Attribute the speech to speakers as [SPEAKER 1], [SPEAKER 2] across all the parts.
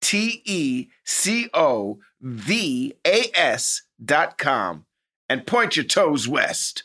[SPEAKER 1] T E C O V A S dot com and point your toes west.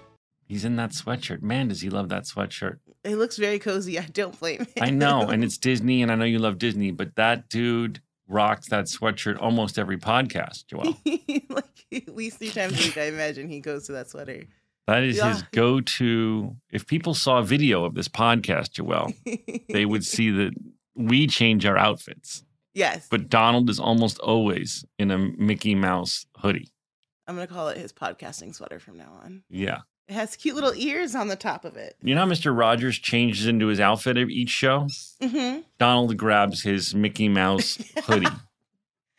[SPEAKER 2] He's in that sweatshirt. Man, does he love that sweatshirt.
[SPEAKER 3] It looks very cozy. I don't blame him.
[SPEAKER 2] I know, and it's Disney, and I know you love Disney, but that dude rocks that sweatshirt almost every podcast, Joel.
[SPEAKER 3] like at least three times a week, I imagine he goes to that sweater.
[SPEAKER 2] That is his go to. If people saw a video of this podcast, Joel, they would see that we change our outfits.
[SPEAKER 3] yes,
[SPEAKER 2] But Donald is almost always in a Mickey Mouse hoodie.
[SPEAKER 3] I'm gonna call it his podcasting sweater from now on.
[SPEAKER 2] Yeah.
[SPEAKER 3] It has cute little ears on the top of it.
[SPEAKER 2] You know how Mr. Rogers changes into his outfit each show?
[SPEAKER 3] Mm-hmm.
[SPEAKER 2] Donald grabs his Mickey Mouse hoodie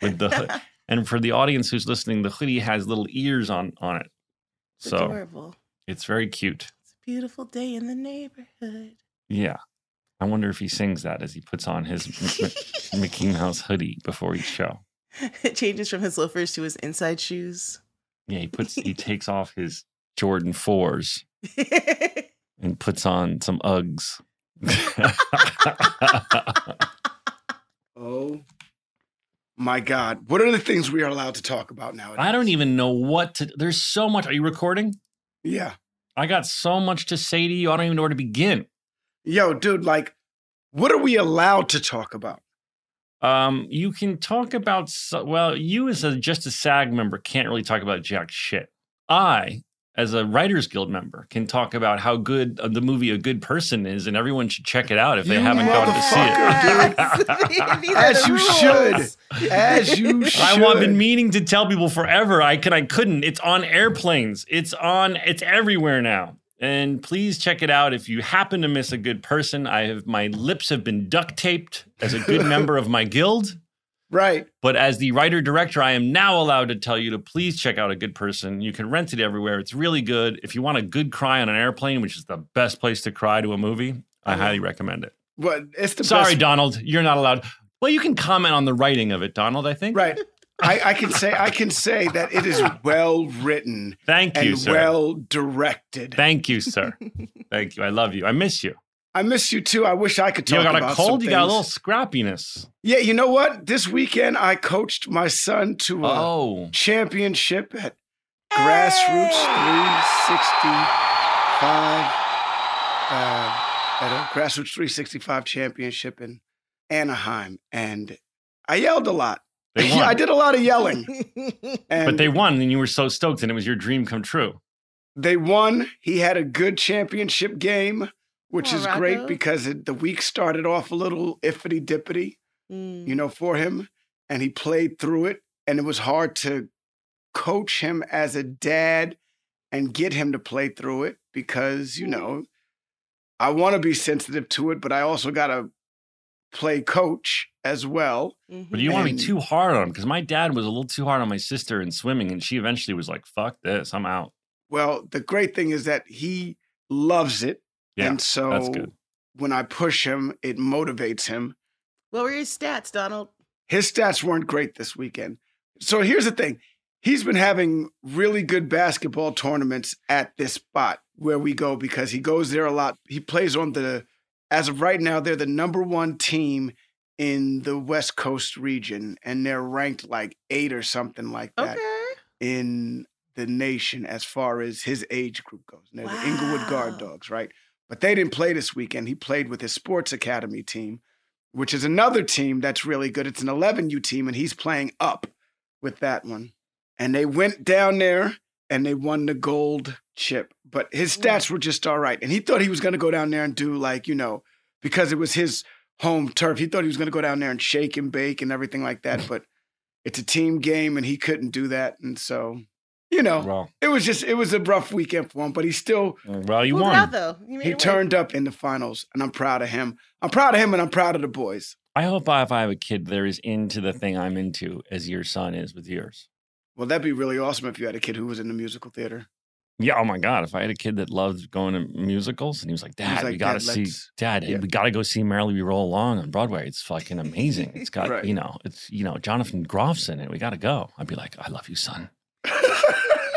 [SPEAKER 2] with the hood. And for the audience who's listening, the hoodie has little ears on on it. So
[SPEAKER 3] adorable.
[SPEAKER 2] it's very cute.
[SPEAKER 3] It's a beautiful day in the neighborhood.
[SPEAKER 2] Yeah. I wonder if he sings that as he puts on his Mickey Mouse hoodie before each show.
[SPEAKER 3] it changes from his loafers to his inside shoes.
[SPEAKER 2] Yeah, he puts he takes off his Jordan fours and puts on some Uggs.
[SPEAKER 1] Oh my God. What are the things we are allowed to talk about now?
[SPEAKER 2] I don't even know what to. There's so much. Are you recording?
[SPEAKER 1] Yeah.
[SPEAKER 2] I got so much to say to you. I don't even know where to begin.
[SPEAKER 1] Yo, dude, like, what are we allowed to talk about?
[SPEAKER 2] Um, you can talk about well, you as a just a SAG member can't really talk about jack shit. I, as a Writers Guild member, can talk about how good uh, the movie A Good Person is, and everyone should check it out if they
[SPEAKER 1] You
[SPEAKER 2] haven't gone to see it.
[SPEAKER 1] motherfucker,
[SPEAKER 3] These are
[SPEAKER 1] As you
[SPEAKER 3] rules.
[SPEAKER 1] should. As you should.
[SPEAKER 2] I want been meaning to tell people forever. I could I couldn't. It's on airplanes. It's on it's everywhere now. And please check it out if you happen to miss a good person. I have my lips have been duct taped as a good member of my guild.
[SPEAKER 1] Right.
[SPEAKER 2] But as the writer director, I am now allowed to tell you to please check out a good person. You can rent it everywhere. It's really good. If you want a good cry on an airplane, which is the best place to cry to a movie, I uh-huh. highly recommend it.
[SPEAKER 1] But it's the
[SPEAKER 2] Sorry,
[SPEAKER 1] best.
[SPEAKER 2] Donald, you're not allowed. Well, you can comment on the writing of it, Donald, I think.
[SPEAKER 1] Right. I, I can say I can say that it is well written
[SPEAKER 2] Thank you,
[SPEAKER 1] and
[SPEAKER 2] sir.
[SPEAKER 1] well directed.
[SPEAKER 2] Thank you, sir. Thank you. I love you. I miss you.
[SPEAKER 1] I miss you too. I wish I could talk about it.
[SPEAKER 2] You got a cold. You got a little scrappiness.
[SPEAKER 1] Yeah, you know what? This weekend I coached my son to a
[SPEAKER 2] Oh,
[SPEAKER 1] championship at Grassroots 365. Uh, at a Grassroots 365 championship in Anaheim, and I yelled a lot.
[SPEAKER 2] They
[SPEAKER 1] Yeah,
[SPEAKER 2] won.
[SPEAKER 1] I did a lot of yelling. And
[SPEAKER 2] but they won, and you were so stoked, and it was your dream come true.
[SPEAKER 1] They won. He had a good championship game, which
[SPEAKER 3] Come
[SPEAKER 1] is
[SPEAKER 3] on,
[SPEAKER 1] great because it, the week started off a little iffity dippity,
[SPEAKER 3] Mm.
[SPEAKER 1] you know, for him, and he played through it. and it was hard to coach him as a dad and get him to play through it because you know I want to be sensitive to it, but I also got to play coach as well.
[SPEAKER 2] But you don't want to be too hard on him because my dad was a little too hard on my sister in swimming, and she eventually was like, "Fuck this, I'm out."
[SPEAKER 1] Well, the great thing is that he loves it,
[SPEAKER 2] Yeah,
[SPEAKER 1] and so
[SPEAKER 2] that's good.
[SPEAKER 1] when I push him, it motivates him.
[SPEAKER 3] What were his stats, Donald?
[SPEAKER 1] His stats weren't great this weekend. So here's the thing. He's been having really good basketball tournaments at this spot where we go because he goes there a lot. He plays on the, as of right now, they're the number one team in the West Coast region, and they're ranked like eight or something like that
[SPEAKER 3] Okay.
[SPEAKER 1] in the nation as far as his age group goes. And they're the Inglewood Guard Dogs, right? But they didn't play this weekend. He played with his sports academy team, which is another team that's really good. It's an 11U team, and he's playing up with that one. And they went down there and they won the gold chip. But his mm. stats were just all right. And he thought he was going to go down there and do, like, you know, because it was his home turf, he thought he was going to go down there and shake and bake and everything like that. But it's a team game and he couldn't do that. And so, you know,
[SPEAKER 2] Well,
[SPEAKER 1] it was just, it was a rough weekend for him, but he still,
[SPEAKER 2] well, you
[SPEAKER 3] Pulled
[SPEAKER 2] won.
[SPEAKER 3] out though. You made
[SPEAKER 1] he
[SPEAKER 3] it work.
[SPEAKER 1] turned up in the finals and I'm proud of him. I'm proud of him and I'm proud of the boys.
[SPEAKER 2] I hope I, if I have a kid that is into the thing I'm into, as your son is with yours.
[SPEAKER 1] Well, that'd be really awesome if you had a kid who was in the musical theater.
[SPEAKER 2] Yeah. Oh my God. If I had a kid that loved going to musicals and he was like,
[SPEAKER 1] He was
[SPEAKER 2] Dad, we got to
[SPEAKER 1] "Dad,
[SPEAKER 2] see, Dad,
[SPEAKER 1] Yeah.
[SPEAKER 2] we got to go see Merrily We Roll Along on Broadway. It's fucking amazing. It's got,
[SPEAKER 1] Right.
[SPEAKER 2] you know, it's, you know, Jonathan Groff's in it. We got to go. I'd be like, I love you, son.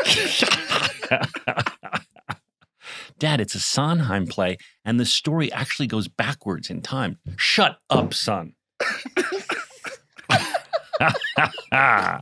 [SPEAKER 2] Dad, it's a Sondheim play, and the story actually goes backwards in time. Shut up, son.
[SPEAKER 1] I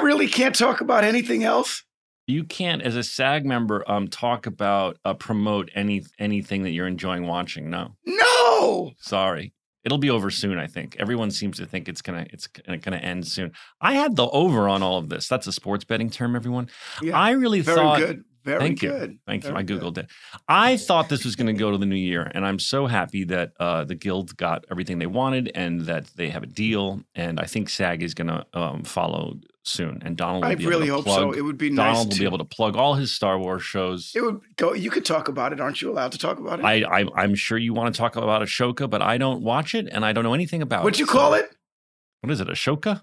[SPEAKER 1] really can't talk about anything else.
[SPEAKER 2] you can't, as a SAG member, um, talk about uh, promote any anything that you're enjoying watching. No,
[SPEAKER 1] No.
[SPEAKER 2] sorry, it'll be over soon. I think everyone seems to think it's gonna it's gonna end soon. I had the over on all of this. That's a sports betting term, everyone.
[SPEAKER 1] Yeah,
[SPEAKER 2] I really thought.
[SPEAKER 1] very
[SPEAKER 2] thought.
[SPEAKER 1] good. Very
[SPEAKER 2] Thank
[SPEAKER 1] good.
[SPEAKER 2] you. Thank you.
[SPEAKER 1] Very
[SPEAKER 2] I
[SPEAKER 1] good.
[SPEAKER 2] Googled it. I thought this was going to go to the new year, and I'm so happy that uh, the Guild got everything they wanted and that they have a deal. And I think SAG is going to um, follow soon. And Donald will
[SPEAKER 1] I
[SPEAKER 2] be
[SPEAKER 1] really
[SPEAKER 2] able
[SPEAKER 1] hope
[SPEAKER 2] plug.
[SPEAKER 1] so. It would be
[SPEAKER 2] Donald
[SPEAKER 1] nice
[SPEAKER 2] will
[SPEAKER 1] to.
[SPEAKER 2] be able to plug all his Star Wars shows.
[SPEAKER 1] it would go. You could talk about it. Aren't you allowed to talk about it?
[SPEAKER 2] I, I, I'm sure you want to talk about Ashoka, but I don't watch it, and I don't know anything about it.
[SPEAKER 1] What'd you call
[SPEAKER 2] so-
[SPEAKER 1] it?
[SPEAKER 2] What is it, Ashoka?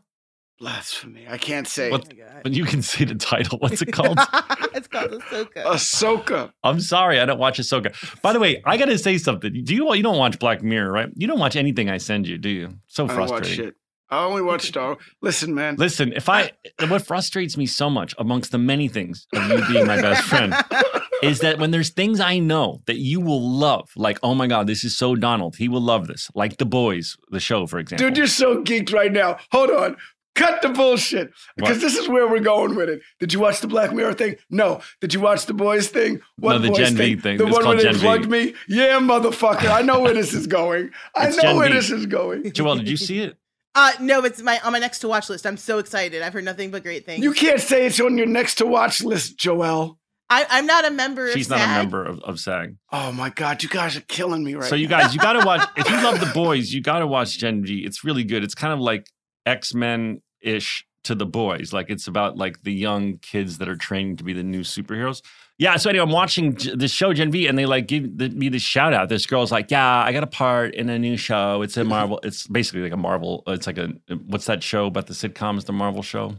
[SPEAKER 1] Blasphemy. I can't say.
[SPEAKER 2] What-
[SPEAKER 3] Oh.
[SPEAKER 2] But you can see the title. What's it called?
[SPEAKER 3] it's called Ahsoka.
[SPEAKER 1] Ahsoka.
[SPEAKER 2] I'm sorry, I don't watch Ahsoka. By the way, I got to say something. Do you? You don't watch Black Mirror, right? You don't watch anything I send you, do you? So
[SPEAKER 1] I don't watch
[SPEAKER 2] frustrating.
[SPEAKER 1] Shit. I only watch Star. Listen, man.
[SPEAKER 2] Listen, if I what frustrates me so much amongst the many things of you being my best friend is that when there's things I know that you will love, like oh my god, this is so Donald, he will love this, like The Boys, the show, for example.
[SPEAKER 1] Dude, you're so geeked right now. Hold on. Cut the bullshit. Because this is where we're going with it. Did you watch the Black Mirror thing? No. Did you watch the boys thing? What
[SPEAKER 2] the
[SPEAKER 1] boys
[SPEAKER 2] Gen V thing.
[SPEAKER 1] The
[SPEAKER 2] It's
[SPEAKER 1] one where
[SPEAKER 2] called
[SPEAKER 1] they
[SPEAKER 2] Gen V.
[SPEAKER 1] plugged me? Yeah, motherfucker. I know where this is going. I
[SPEAKER 2] It's
[SPEAKER 1] know
[SPEAKER 2] Gen
[SPEAKER 1] where
[SPEAKER 2] V.
[SPEAKER 1] this is going.
[SPEAKER 2] Joel, did you see it?
[SPEAKER 3] Uh, no, it's my on my next to watch list. I'm so excited. I've heard nothing but great things.
[SPEAKER 1] You can't say it's on your next to watch list, Joel.
[SPEAKER 3] I, I'm not a member.
[SPEAKER 2] She's
[SPEAKER 3] of
[SPEAKER 2] not a
[SPEAKER 3] SAG.
[SPEAKER 2] member of, of SAG.
[SPEAKER 1] Oh my God, you guys are killing me right
[SPEAKER 2] so you
[SPEAKER 1] now.
[SPEAKER 2] guys, you got to watch. If you love the boys, you got to watch Gen V. It's really good. It's kind of like X Men ish to the boys. Like it's about like the young kids that are training to be the new superheroes. Yeah. So anyway, I'm watching G- this show Gen V, and they like give the, me this shout out. This girl's like, "Yeah, I got a part in a new show. It's a mm-hmm. Marvel. It's basically like a Marvel. It's like a what's that show about the sitcoms? The Marvel show."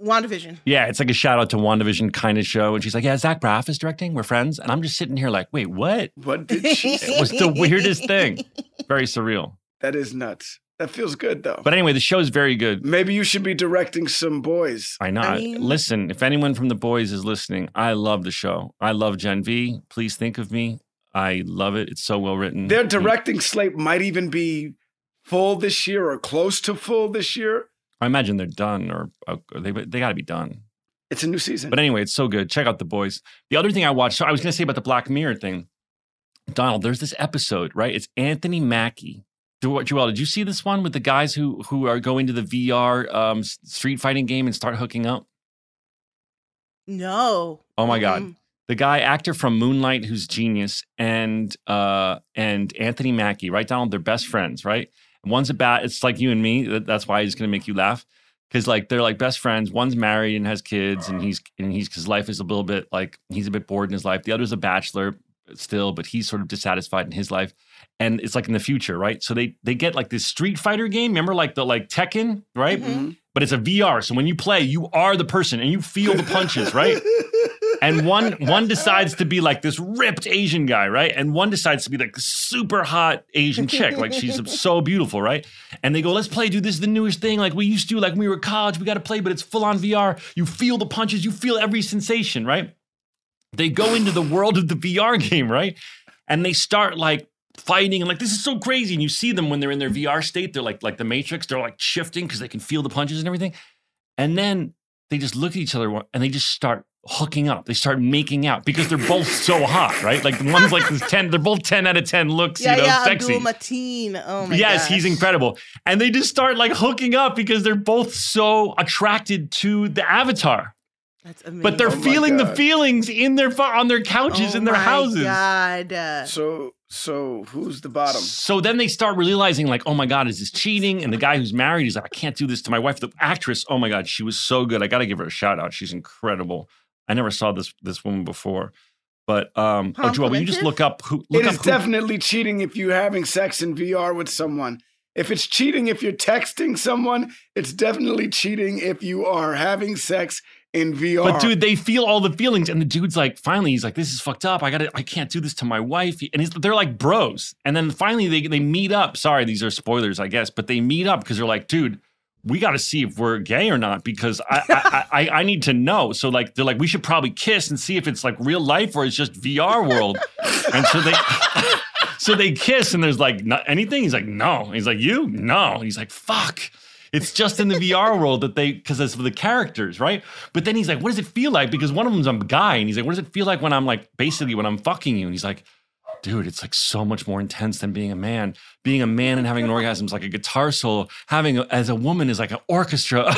[SPEAKER 3] WandaVision.
[SPEAKER 2] Yeah, it's like a shout out to WandaVision kind of show. And she's like, Yeah, Zach Braff is directing. We're friends. And I'm just sitting here like, Wait, what?
[SPEAKER 1] What did she say?
[SPEAKER 2] It was the weirdest thing. Very surreal.
[SPEAKER 1] That is nuts. That feels good though.
[SPEAKER 2] But anyway, the show is very good.
[SPEAKER 1] Maybe you should be directing some boys.
[SPEAKER 2] I know.
[SPEAKER 3] I mean-
[SPEAKER 2] Listen, if anyone from the boys is listening, I love the show. I love Gen V. Please think of me. I love it. It's so well written.
[SPEAKER 1] Their directing slate might even be full this year or close to full this year.
[SPEAKER 2] I imagine they're done or, or they they got to be done.
[SPEAKER 1] It's a new season.
[SPEAKER 2] But anyway, it's so good. Check out the boys. The other thing I watched, so I was going to say about the Black Mirror thing. Donald, there's this episode, right? It's Anthony Mackie. Jo- Joel, did you see this one with the guys who who are going to the VR um, street fighting game and start hooking up?
[SPEAKER 3] No.
[SPEAKER 2] Oh my god, the guy actor from Moonlight who's genius, and uh, and Anthony Mackie, right? Donald, they're best friends, right? One's a bat. It's like you and me. That's why he's going to make you laugh. because like they're like best friends. One's married and has kids, and he's and he's his life is a little bit like he's a bit bored in his life. The other's a bachelor still, but he's sort of dissatisfied in his life, and it's like in the future, right? So they they get like this Street Fighter game. Remember like the like Tekken, right?
[SPEAKER 3] Mhm.
[SPEAKER 2] But it's a VR, so when you play, you are the person and you feel the punches, right? and one one decides to be like this ripped Asian guy, right? And one decides to be like the super hot Asian chick, like she's so beautiful, right? And they go, "Let's play, dude. This is the newest thing. Like we used to, like when we were college. We got to play, but it's full on VR. You feel the punches, you feel every sensation, right?" They go into the world of the VR game, right? And they start like fighting and like this is so crazy. And you see them when they're in their VR state. They're like like the Matrix. They're like shifting because they can feel the punches and everything. And then they just look at each other and they just start hooking up. They start making out because they're both so hot, right? Like the one's like this 10, they're both 10 out of 10 looks,
[SPEAKER 3] Yeah,
[SPEAKER 2] you know,
[SPEAKER 3] yeah,
[SPEAKER 2] sexy.
[SPEAKER 3] Abdul Mateen. Oh my
[SPEAKER 2] yes, he's incredible. And they just start like hooking up because they're both so attracted to the avatar.
[SPEAKER 3] That's amazing.
[SPEAKER 2] But they're
[SPEAKER 1] Oh my
[SPEAKER 2] feeling the feelings in their on their couches
[SPEAKER 3] oh
[SPEAKER 2] in their
[SPEAKER 3] my
[SPEAKER 2] houses.
[SPEAKER 3] God.
[SPEAKER 1] So so who's the bottom?
[SPEAKER 2] So then they start realizing, like, oh my God, is this cheating? And the guy who's married, is like, I can't do this to my wife. The actress, oh my God, she was so good. I got to give her a shout out. She's incredible. I never saw this this woman before. But um, oh, Joel, will you just look up who? Look
[SPEAKER 1] It
[SPEAKER 2] up who,
[SPEAKER 1] definitely cheating if you're having sex in VR with someone. If it's cheating if you're texting someone, it's definitely cheating if you are having sex in VR.
[SPEAKER 2] But dude, they feel all the feelings, and the dude's like, finally, he's like, "This is fucked up. I got to I can't do this to my wife." And he's, they're like bros, and then finally they they meet up. Sorry, these are spoilers, I guess, but they meet up because they're like, "Dude, we got to see if we're gay or not because I, I I I need to know." So like, they're like, "We should probably kiss and see if it's like real life or it's just VR world." and so they. So they kiss and there's like not anything. He's like, no. He's like, you? No. He's like, fuck. It's just in the VR world that they, because it's for the characters, right? But then he's like, what does it feel like? Because one of them's a guy, and he's like, what does it feel like when I'm like, basically when I'm fucking you? And he's like, dude, it's like so much more intense than being a man. Being a man and having an orgasm is like a guitar solo. Having a, as a woman is like an orchestra.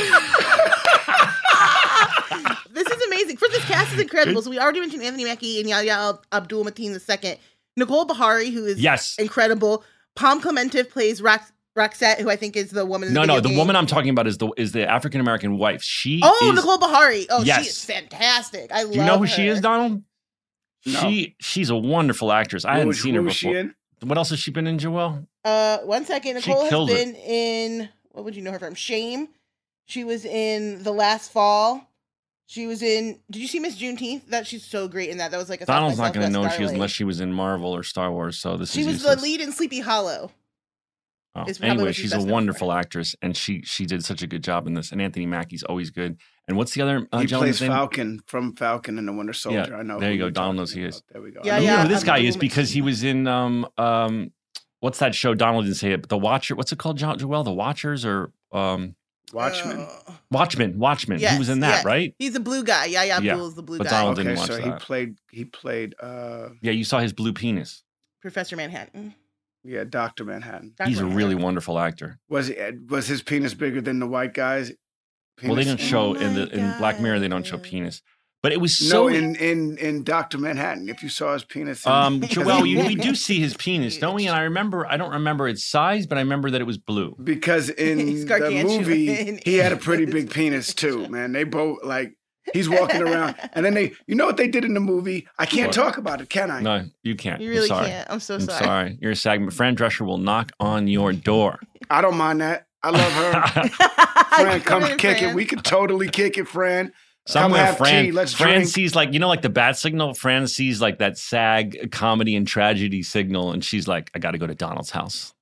[SPEAKER 3] this is amazing. For this cast is incredible. So we already mentioned Anthony Mackie and Yahya Ab- Abdul Mateen II. Nicole Beharie, who is
[SPEAKER 2] yes.
[SPEAKER 3] incredible. Palm Clemente plays Rox- Roxette, who I think is the woman. In
[SPEAKER 2] No,
[SPEAKER 3] the
[SPEAKER 2] no.
[SPEAKER 3] video
[SPEAKER 2] The
[SPEAKER 3] game.
[SPEAKER 2] woman I'm talking about is the is the African American wife. She
[SPEAKER 3] Oh,
[SPEAKER 2] is,
[SPEAKER 3] Nicole Beharie. Oh,
[SPEAKER 2] Yes.
[SPEAKER 3] she is fantastic. I love
[SPEAKER 2] Do you know who she is, Donald?
[SPEAKER 1] No.
[SPEAKER 2] She she's a wonderful actress. I
[SPEAKER 1] What
[SPEAKER 2] hadn't
[SPEAKER 1] was-
[SPEAKER 2] seen her
[SPEAKER 1] was
[SPEAKER 2] before.
[SPEAKER 1] she in?
[SPEAKER 2] What else has she been in, Joelle?
[SPEAKER 3] Uh, one second.
[SPEAKER 2] She
[SPEAKER 3] Nicole has
[SPEAKER 2] killed it.
[SPEAKER 3] been in what would you know her from? Shame. She was in The Last Fall. She was in. Did you see Miss Juneteenth? That she's so great in that. That was like a
[SPEAKER 2] Donald's not going to know she is unless she was in Marvel or Star Wars. So this
[SPEAKER 3] She
[SPEAKER 2] is
[SPEAKER 3] was
[SPEAKER 2] useless.
[SPEAKER 3] the lead in Sleepy Hollow.
[SPEAKER 2] Oh,
[SPEAKER 3] is
[SPEAKER 2] Anyway,
[SPEAKER 3] she's
[SPEAKER 2] she's a
[SPEAKER 3] best known
[SPEAKER 2] wonderful actress, and she she did such a good job in this. And Anthony Mackie's always good. And what's the other uh,
[SPEAKER 1] he plays
[SPEAKER 2] name?
[SPEAKER 1] Falcon from Falcon and the Winter Soldier. Yeah, I know.
[SPEAKER 2] there you go. Donald
[SPEAKER 1] talking
[SPEAKER 2] knows he is.
[SPEAKER 1] about. There we go.
[SPEAKER 3] Yeah,
[SPEAKER 2] I don't
[SPEAKER 3] yeah,
[SPEAKER 2] know who this guy is because he was in um um what's that show? Donald didn't say it, but The Watcher. What's it called, Jo- Joel? The Watchers or um
[SPEAKER 1] Watchmen.
[SPEAKER 3] Uh,
[SPEAKER 2] Watchmen? Watchmen. he was in that,
[SPEAKER 3] yes.
[SPEAKER 2] right?
[SPEAKER 3] He's a blue guy. Yeah, yeah.
[SPEAKER 2] Yeah,
[SPEAKER 3] Abdul is the blue
[SPEAKER 2] but
[SPEAKER 3] guy.
[SPEAKER 2] Donald-
[SPEAKER 1] okay,
[SPEAKER 2] didn't watch
[SPEAKER 1] so he
[SPEAKER 2] that.
[SPEAKER 1] played. He played. uh
[SPEAKER 2] Yeah, you saw his blue penis.
[SPEAKER 3] Professor Manhattan.
[SPEAKER 1] Yeah, Doctor Manhattan.
[SPEAKER 3] Dr.
[SPEAKER 2] He's a really wonderful actor.
[SPEAKER 1] Was he, was his penis bigger than the white guy's?
[SPEAKER 2] Well, they
[SPEAKER 1] penis?
[SPEAKER 2] don't show
[SPEAKER 3] Oh
[SPEAKER 2] in the
[SPEAKER 3] my
[SPEAKER 2] in Black Mirror. They don't show penis, but it was
[SPEAKER 1] No,
[SPEAKER 2] so.
[SPEAKER 1] in in in Doctor Manhattan. If you saw his penis. in-
[SPEAKER 2] um,
[SPEAKER 1] because
[SPEAKER 2] Joel, you, we do see his penis, don't we? And I remember, I don't remember its size, but I remember that it was blue.
[SPEAKER 1] because in the movie he had a pretty big penis too, man. They both like he's walking around, and then they, you know what they did in the movie? I can't
[SPEAKER 2] What?
[SPEAKER 1] talk about it, can I?
[SPEAKER 2] No, you can't.
[SPEAKER 3] You
[SPEAKER 2] I'm
[SPEAKER 3] really
[SPEAKER 2] sorry.
[SPEAKER 3] can't. I'm so
[SPEAKER 2] I'm
[SPEAKER 3] sorry.
[SPEAKER 2] sorry. You're a segment. Fran Drescher will knock on your door.
[SPEAKER 1] I don't mind that. I love her. Fran, come
[SPEAKER 3] in,
[SPEAKER 1] kick it. We could totally kick it, Fran.
[SPEAKER 2] Somewhere,
[SPEAKER 1] have
[SPEAKER 2] Fran,
[SPEAKER 1] tea, let's
[SPEAKER 2] Fran
[SPEAKER 1] drink.
[SPEAKER 2] sees like you know, like the bat signal. Fran sees like that SAG comedy and tragedy signal, and she's like, "I got to go to Donald's house."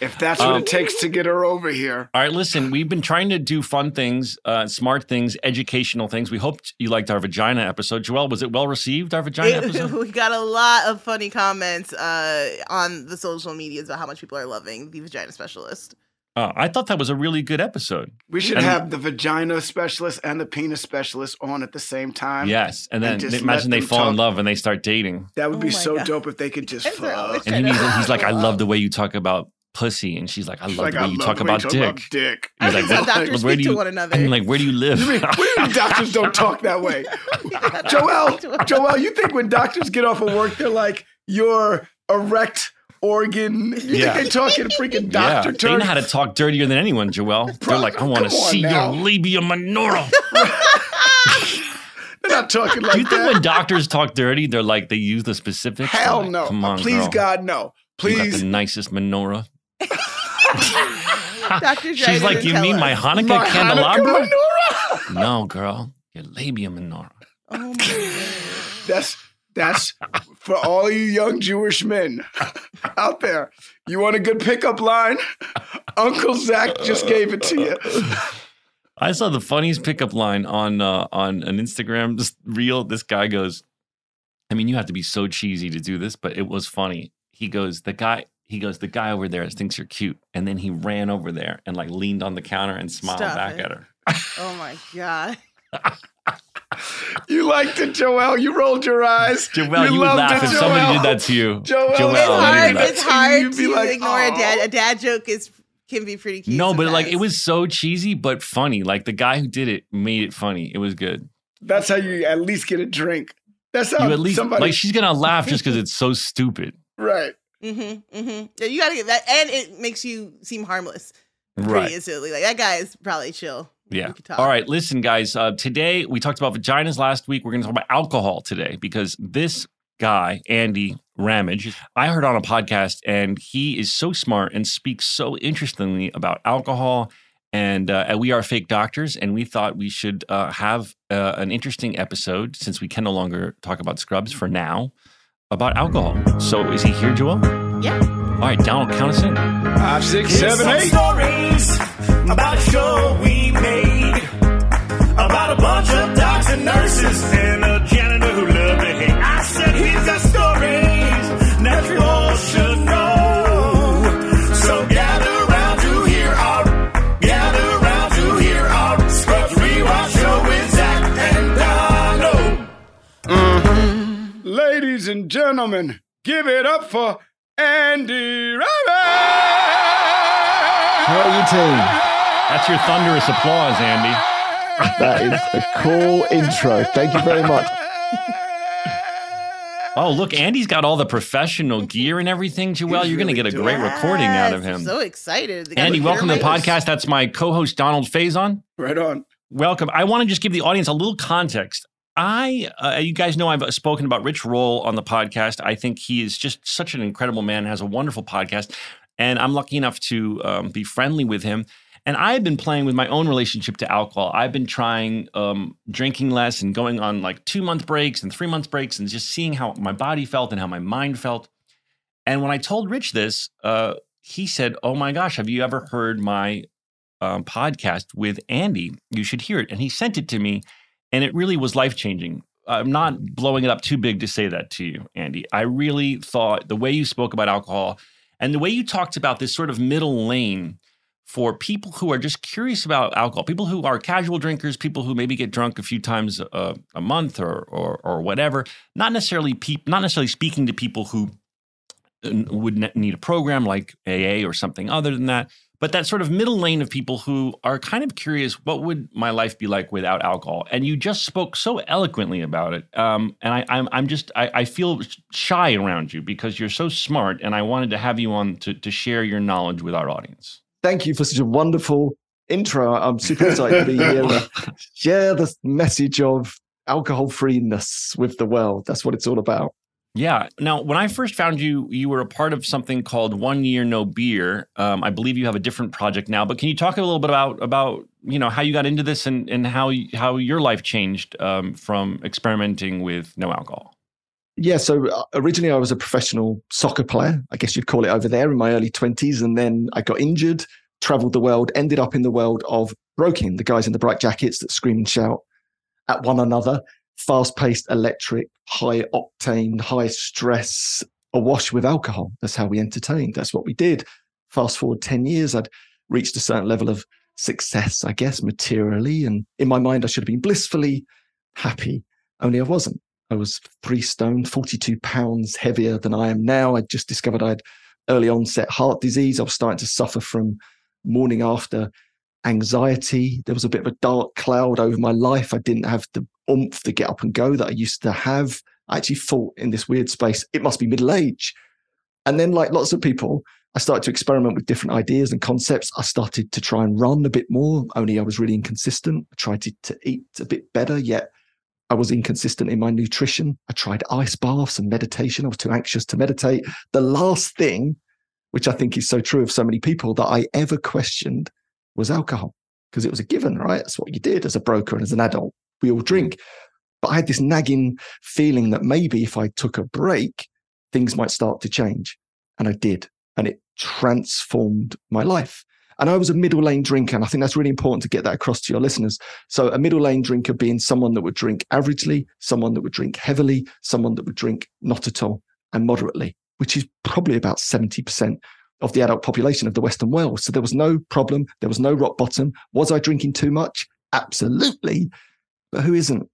[SPEAKER 1] If that's what
[SPEAKER 2] Um,
[SPEAKER 1] it takes to get her over here.
[SPEAKER 2] All right, listen, we've been trying to do fun things, uh, smart things, educational things. We hope you liked our vagina episode. Joelle, was it well received? Our vagina
[SPEAKER 3] It-
[SPEAKER 2] episode.
[SPEAKER 3] we got a lot of funny comments uh, on the social medias about how much people are loving the vagina specialist.
[SPEAKER 2] Oh, I thought that was a really good episode.
[SPEAKER 1] We should
[SPEAKER 2] And-
[SPEAKER 1] have the vagina specialist and the penis specialist on at the same time.
[SPEAKER 2] Yes, and then
[SPEAKER 1] and just
[SPEAKER 2] they-
[SPEAKER 1] let
[SPEAKER 2] imagine they
[SPEAKER 1] them
[SPEAKER 2] fall in love and they start dating,
[SPEAKER 1] That would
[SPEAKER 3] Oh
[SPEAKER 1] be so
[SPEAKER 3] God.
[SPEAKER 1] dope if they could just
[SPEAKER 3] They're
[SPEAKER 1] fuck.
[SPEAKER 2] and he needs, he's like, "I
[SPEAKER 3] love.
[SPEAKER 2] love the way you talk about pussy," and she's like, "I love
[SPEAKER 1] like,
[SPEAKER 2] the way
[SPEAKER 1] I
[SPEAKER 2] you
[SPEAKER 1] love
[SPEAKER 2] talk
[SPEAKER 1] the way
[SPEAKER 2] about
[SPEAKER 1] you
[SPEAKER 2] dick."
[SPEAKER 1] dick.
[SPEAKER 2] He's like,
[SPEAKER 3] That's doctors
[SPEAKER 2] where
[SPEAKER 3] speak
[SPEAKER 2] do
[SPEAKER 3] to
[SPEAKER 2] you?"
[SPEAKER 3] one another.
[SPEAKER 2] I'm like, "Where do you live?"
[SPEAKER 1] You mean, what do you doctors don't talk that way? Joel, Joel, you think when doctors get off of work, they're like, your erect organ. You
[SPEAKER 2] Yeah.
[SPEAKER 1] think they talking freaking
[SPEAKER 2] Yeah,
[SPEAKER 1] doctor
[SPEAKER 2] they know how to talk dirtier than anyone, Joel. They're like, I want to see
[SPEAKER 1] now.
[SPEAKER 2] your labia minora.
[SPEAKER 1] They're not talking like that.
[SPEAKER 2] Do you think
[SPEAKER 1] that.
[SPEAKER 2] when doctors talk dirty, they're like they use the specifics? They're
[SPEAKER 1] Hell
[SPEAKER 2] like,
[SPEAKER 1] no.
[SPEAKER 2] Come on,
[SPEAKER 1] Please,
[SPEAKER 2] girl.
[SPEAKER 1] God, no.
[SPEAKER 2] You got
[SPEAKER 1] Please.
[SPEAKER 2] the nicest menorah.
[SPEAKER 3] Dr.
[SPEAKER 2] She's like, you mean my Hanukkah
[SPEAKER 1] My
[SPEAKER 2] candelabra?
[SPEAKER 1] Hanukkah.
[SPEAKER 2] No, girl, your labia menorah.
[SPEAKER 3] Oh my God.
[SPEAKER 1] That's that's for all you young Jewish men out there. You want a good pickup line? Uncle Zach just gave it to you.
[SPEAKER 2] I saw the funniest pickup line on uh, on an Instagram just reel. This guy goes, I mean, you have to be so cheesy to do this, but it was funny. He goes, the guy. He goes, the guy over there thinks you're cute, and then he ran over there and like leaned on the counter and smiled
[SPEAKER 3] Stop
[SPEAKER 2] back
[SPEAKER 3] it.
[SPEAKER 2] at her.
[SPEAKER 3] Oh my God.
[SPEAKER 1] You liked it, Joel. You rolled your eyes.
[SPEAKER 2] Joel, you, would laugh
[SPEAKER 1] it,
[SPEAKER 2] if somebody did that to you.
[SPEAKER 1] Joel,
[SPEAKER 2] Joel,
[SPEAKER 1] it's
[SPEAKER 3] It's
[SPEAKER 2] you would
[SPEAKER 3] hard.
[SPEAKER 2] laugh.
[SPEAKER 3] It's hard
[SPEAKER 1] You'd be
[SPEAKER 3] to
[SPEAKER 1] like,
[SPEAKER 3] ignore a dad. A dad joke is can be pretty cute.
[SPEAKER 2] No, but like it was so cheesy but funny. Like the guy who did it made it funny. It was good.
[SPEAKER 1] That's how you at least get a drink. That's how
[SPEAKER 2] You at least
[SPEAKER 1] somebody
[SPEAKER 2] like she's gonna laugh just because it's so stupid.
[SPEAKER 1] right.
[SPEAKER 3] Mm-hmm. Mm-hmm. Yeah, you gotta get that, and it makes you seem harmless pretty
[SPEAKER 2] Right.
[SPEAKER 3] instantly. Like that guy is probably chill.
[SPEAKER 2] Yeah.
[SPEAKER 3] We could talk.
[SPEAKER 2] All right. Listen, guys. Uh, today we talked about vaginas last week. We're going to talk about alcohol today because this guy, Andy Ramage, I heard on a podcast and he is so smart and speaks so interestingly about alcohol. And uh, we are fake doctors, and we thought we should uh, have uh, an interesting episode since we can no longer talk about scrubs for now about alcohol. So, is he here, Joel?
[SPEAKER 3] Yeah.
[SPEAKER 2] All right, Donald, count us in.
[SPEAKER 1] Five, six, seven,
[SPEAKER 4] Some
[SPEAKER 1] eight.
[SPEAKER 4] stories about a show we made about a bunch of docs and nurses
[SPEAKER 1] Ladies and gentlemen, give it up for Andy Rabbit.
[SPEAKER 5] How are you, team?
[SPEAKER 2] That's your thunderous applause, Andy.
[SPEAKER 5] That is a cool intro. Thank you very much.
[SPEAKER 2] Oh, look, Andy's got all the professional gear and everything, Joel.
[SPEAKER 1] He's
[SPEAKER 2] You're going to get a
[SPEAKER 1] doing
[SPEAKER 2] great
[SPEAKER 1] it.
[SPEAKER 2] recording out of
[SPEAKER 3] Yes, I'm
[SPEAKER 2] him.
[SPEAKER 3] so excited. They
[SPEAKER 2] Andy, welcome to the podcast. That's my co host, Donald Faison.
[SPEAKER 1] Right on.
[SPEAKER 2] Welcome. I want to just give the audience a little context. I, uh, you guys know, I've spoken about Rich Roll on the podcast. I think he is just such an incredible man, has a wonderful podcast, and I'm lucky enough to um, be friendly with him. And I've been playing with my own relationship to alcohol. I've been trying um, drinking less and going on like two month breaks and three month breaks and just seeing how my body felt and how my mind felt. And when I told Rich this, uh, he said, "Oh my gosh, have you ever heard my um, podcast with Andy? You should hear it." And he sent it to me, and it really was life changing. I'm not mm-hmm. blowing it up too big to say that to you, Andy. I really thought the way you spoke about alcohol and the way you talked about this sort of middle lane for people who are just curious about alcohol, people who are casual drinkers, people who maybe get drunk a few times a, a month or, or or whatever. Not necessarily peop, not necessarily speaking to people who would ne- need a program like AA or something other than that. But that sort of middle lane of people who are kind of curious, what would my life be like without alcohol? And you just spoke so eloquently about it. Um, and I, I'm, I'm just, I, I feel shy around you because you're so smart. And I wanted to have you on to, to share your knowledge with our audience.
[SPEAKER 5] Thank you for such a wonderful intro. I'm super excited to be here share the message of alcohol freeness with the world. That's what it's all about.
[SPEAKER 2] Yeah. Now, when I first found you, you were a part of something called One Year No Beer. Um, I believe you have a different project now, but can you talk a little bit about about you know how you got into this and and how how your life changed um, from experimenting with no alcohol?
[SPEAKER 5] Yeah, so uh, originally I was a professional soccer player, I guess you'd call it over there in my early 20s. And then I got injured, traveled the world, ended up in the world of broking, the guys in the bright jackets that scream and shout at one another, fast paced, electric, high octane, high stress, awash with alcohol. That's how we entertained. That's what we did. Fast forward 10 years, I'd reached a certain level of success, I guess, materially. And in my mind, I should have been blissfully happy, only I wasn't. I was three stone, 42 pounds heavier than I am now. I just discovered I had early onset heart disease. I was starting to suffer from morning after anxiety. There was a bit of a dark cloud over my life. I didn't have the oomph to get up and go that I used to have. I actually thought in this weird space, it must be middle age. And then, like lots of people, I started to experiment with different ideas and concepts. I started to try and run a bit more, only I was really inconsistent. I tried to, to eat a bit better, yet I was inconsistent in my nutrition. I tried ice baths and meditation. I was too anxious to meditate. The last thing, which I think is so true of so many people, that I ever questioned was alcohol because it was a given, right? That's what you did as a broker and as an adult. We all drink. Mm. But I had this nagging feeling that maybe if I took a break, things might start to change. And I did. And it transformed my life. And I was a middle lane drinker. And I think that's really important to get that across to your listeners. So, a middle lane drinker being someone that would drink averagely, someone that would drink heavily, someone that would drink not at all and moderately, which is probably about 70% of the adult population of the Western world. So, there was no problem. There was no rock bottom. Was I drinking too much? Absolutely. But who isn't?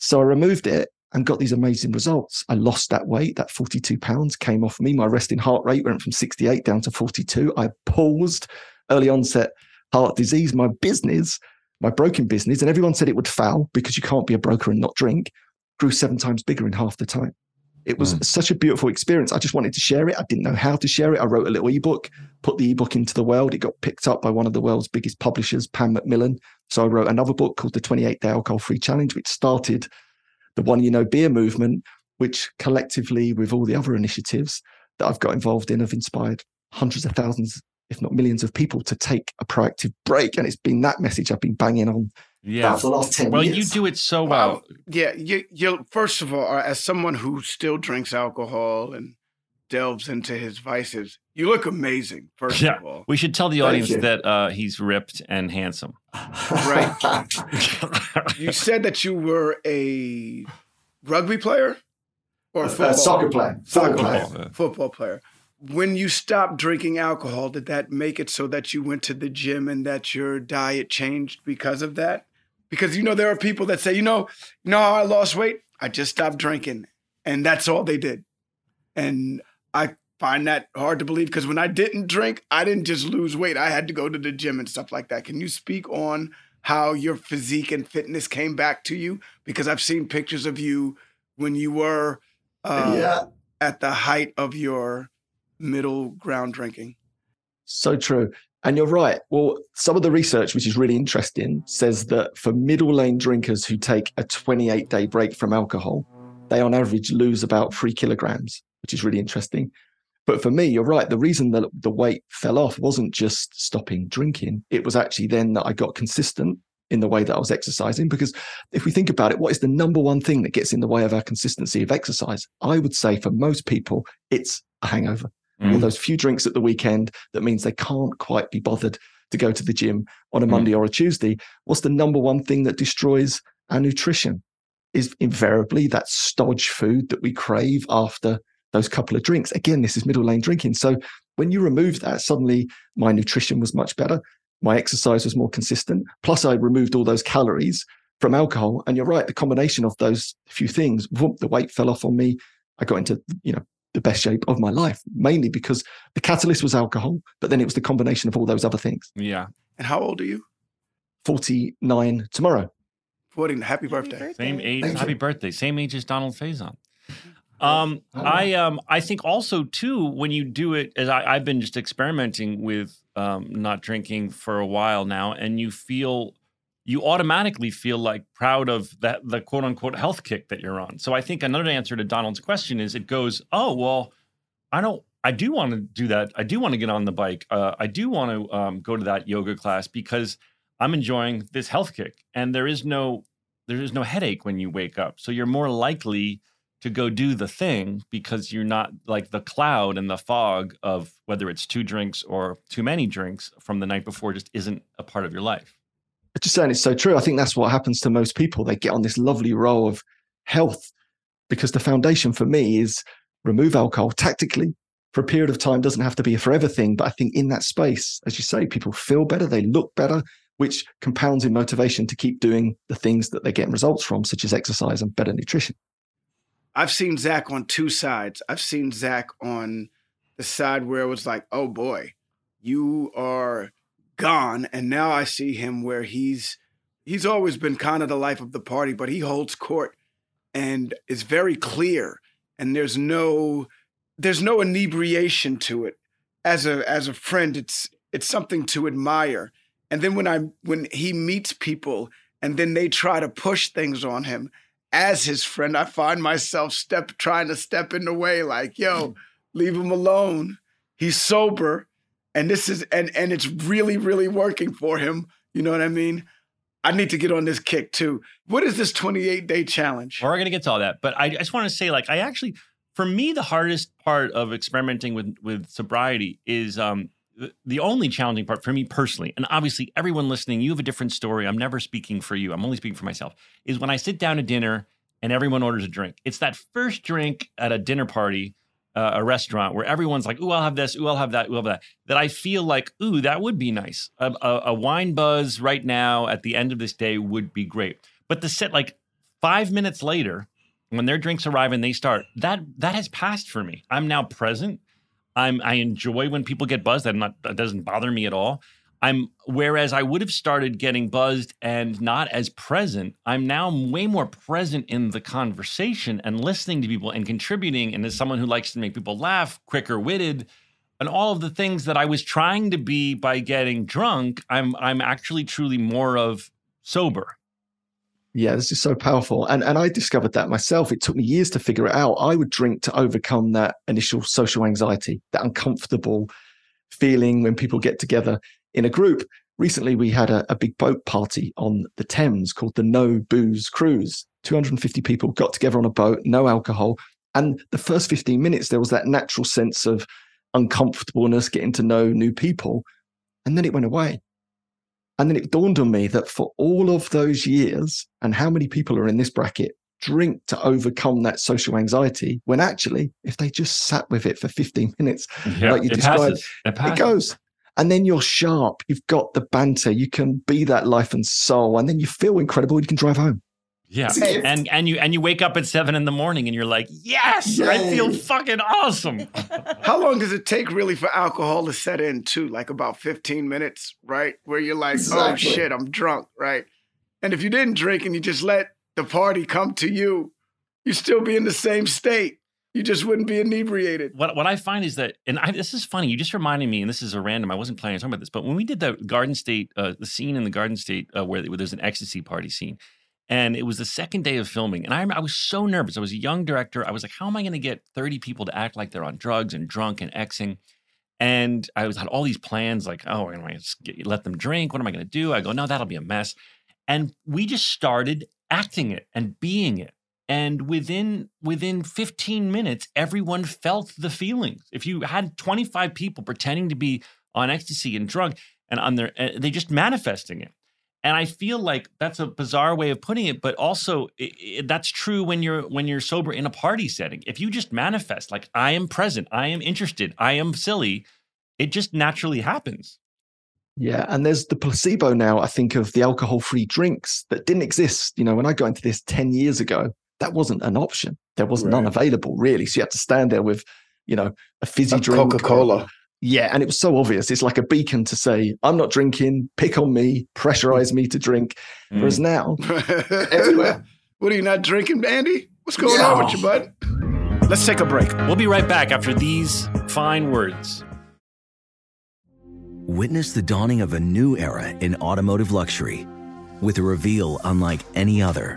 [SPEAKER 5] So, I removed it and got these amazing results. I lost that weight, that 42 pounds came off me. My resting heart rate went from 68 down to 42. I paused early onset heart disease, my business, my broken business, and everyone said it would fail because you can't be a broker and not drink, grew seven times bigger in half the time. It was mm. such a beautiful experience. I just wanted to share it. I didn't know how to share it. I wrote a little ebook, put the ebook into the world. It got picked up by one of the world's biggest publishers, Pan Macmillan. So I wrote another book called The 28 Day Alcohol Free Challenge, which started the One Year No Beer movement, which collectively, with all the other initiatives that I've got involved in, have inspired hundreds of thousands if not millions of people to take a proactive break. And it's been that message I've been banging on yeah. for the last 10
[SPEAKER 2] well,
[SPEAKER 5] years.
[SPEAKER 2] you do it so well.
[SPEAKER 1] yeah. You, you, first of all, uh, as someone who still drinks alcohol and delves into his vices, you look amazing, first yeah. of all.
[SPEAKER 2] We should tell the audience that uh, he's ripped and handsome.
[SPEAKER 1] Right. you said that you were a rugby player
[SPEAKER 5] or a uh, soccer player. Soccer
[SPEAKER 1] player. Football player when you stopped drinking alcohol, did that make it so that you went to the gym and that your diet changed because of that? Because you know there are people that say, you know, you know how I lost weight? I just stopped drinking, and that's all they did. And I find that hard to believe because when I didn't drink, I didn't just lose weight. I had to go to the gym and stuff like that. Can you speak on how your physique and fitness came back to you? Because I've seen pictures of you when you were uh, yeah. at the height of your middle ground drinking.
[SPEAKER 5] So true. And you're right. Well, some of the research, which is really interesting, says that for middle lane drinkers who take a 28 day break from alcohol, they on average lose about three kilograms, which is really interesting. But for me, you're right. The reason that the weight fell off wasn't just stopping drinking. It was actually then that I got consistent in the way that I was exercising. Because if we think about it, what is the number one thing that gets in the way of our consistency of exercise? I would say for most people, it's a hangover mm. or those few drinks at the weekend that means they can't quite be bothered to go to the gym on a mm. Monday or a Tuesday. What's the number one thing that destroys our nutrition? Is invariably that stodge food that we crave after those couple of drinks. Again, this is middle lane drinking. So when you remove that, suddenly my nutrition was much better. My exercise was more consistent. Plus, I removed all those calories from alcohol. And you're right, the combination of those few things, whoop, the weight fell off on me. I got into, you know, the best shape of my life, mainly because the catalyst was alcohol, but then it was the combination of all those other things.
[SPEAKER 2] Yeah.
[SPEAKER 1] And how old are you?
[SPEAKER 5] 49 tomorrow.
[SPEAKER 1] 40. Happy birthday.
[SPEAKER 2] Happy birthday. Same age. Thank happy you. birthday. Same age as Donald Faison. Um, I um, I think also too when you do it, as I, I've been just experimenting with um, not drinking for a while now, and you feel you automatically feel like proud of that the quote unquote health kick that you're on. So I think another answer to Donald's question is it goes, oh well, I don't. I do want to do that. I do want to get on the bike. Uh, I do want to um, go to that yoga class because I'm enjoying this health kick, and there is no there is no headache when you wake up. So you're more likely to go do the thing because you're not like the cloud and the fog of whether it's two drinks or too many drinks from the night before just isn't a part of your life
[SPEAKER 5] just saying it's so true. I think that's what happens to most people. They get on this lovely roll of health because the foundation for me is remove alcohol tactically for a period of time doesn't have to be a forever thing. But I think in that space, as you say, people feel better, they look better, which compounds in motivation to keep doing the things that they're getting results from, such as exercise and better nutrition.
[SPEAKER 1] I've seen Zach on two sides. I've seen Zach on the side where it was like, oh boy, you are gone and now I see him where he's he's always been kind of the life of the party, but he holds court and is very clear and there's no there's no inebriation to it. As a as a friend, it's it's something to admire. And then when I when he meets people and then they try to push things on him as his friend, I find myself step trying to step in the way, like, yo, leave him alone. He's sober. And this is and and it's really, really working for him. You know what I mean? I need to get on this kick too. What is this 28 day challenge?
[SPEAKER 2] We're going to get to all that, but I just want to say, like, I actually, for me, the hardest part of experimenting with with sobriety is um, the, the only challenging part for me personally, and obviously everyone listening, you have a different story. I'm never speaking for you. I'm only speaking for myself. Is when I sit down to dinner and everyone orders a drink. It's that first drink at a dinner party uh, a restaurant where everyone's like, "Ooh, I'll have this. Ooh, I'll have that. Ooh, I'll have that." That I feel like, "Ooh, that would be nice. A, a, a wine buzz right now at the end of this day would be great." But the set, like five minutes later, when their drinks arrive and they start, that that has passed for me. I'm now present. I'm I enjoy when people get buzzed. That not that doesn't bother me at all. I'm whereas I would have started getting buzzed and not as present, I'm now way more present in the conversation and listening to people and contributing. And as someone who likes to make people laugh, quicker witted, and all of the things that I was trying to be by getting drunk, I'm I'm actually truly more of sober.
[SPEAKER 5] Yeah, this is so powerful. And and I discovered that myself. It took me years to figure it out. I would drink to overcome that initial social anxiety, that uncomfortable feeling when people get together in a group. Recently, we had a, a big boat party on the Thames called the No Booze Cruise. 250 people got together on a boat, no alcohol. And the first 15 minutes, there was that natural sense of uncomfortableness, getting to know new people. And then it went away. And then it dawned on me that for all of those years, and how many people are in this bracket, drink to overcome that social anxiety, when actually, if they just sat with it for 15 minutes, like you described.
[SPEAKER 2] It
[SPEAKER 5] it goes. And then you're sharp. You've got the banter. You can be that life and soul. And then you feel incredible. You can drive home.
[SPEAKER 2] Yeah,
[SPEAKER 5] It's a gift.
[SPEAKER 2] and and you and you wake up at seven in the morning and you're like, yes, I feel fucking awesome.
[SPEAKER 1] How long does it take really for alcohol to set in too? Like about 15 minutes, right? Where you're like, oh shit, I'm drunk, right? And if you didn't drink and you just let the party come to you, you still be in the same state. You just wouldn't be inebriated.
[SPEAKER 2] what what I find is that, and I, this is funny. You just reminded me, and this is a random. I wasn't planning on talking about this, but when we did the Garden State, uh, the scene in the Garden State uh, where, where there's an ecstasy party scene, and it was the second day of filming, and I I was so nervous. I was a young director. I was like, how am I going to get 30 people to act like they're on drugs and drunk and exing? And I was had all these plans, like, oh, am I going let them drink? What am I going to do? I go, no, that'll be a mess. And we just started acting it and being it and within within 15 minutes everyone felt the feelings if you had 25 people pretending to be on ecstasy and drunk and on their uh, they just manifesting it and i feel like that's a bizarre way of putting it but also i i that's true when you're when you're sober in a party setting if you just manifest like i am present i am interested i am silly it just naturally happens
[SPEAKER 5] Yeah. And there's the placebo now, I think, of the alcohol free drinks that didn't exist. You know, when I got into this 10 years ago, that wasn't an option. There was none
[SPEAKER 1] Right.
[SPEAKER 5] available, really. So you had to stand there with, you know, a fizzy drink.
[SPEAKER 1] Coca Cola.
[SPEAKER 5] Yeah. And it was so obvious. It's like a beacon to say, I'm not drinking, pick on me, pressurize me to drink. Mm. Whereas now, Everywhere.
[SPEAKER 1] what are you not drinking, Andy? What's going on with you, bud? Let's take a break.
[SPEAKER 2] we'll be right back after these fine words
[SPEAKER 6] Witness the dawning of a new era in automotive luxury with a reveal unlike any other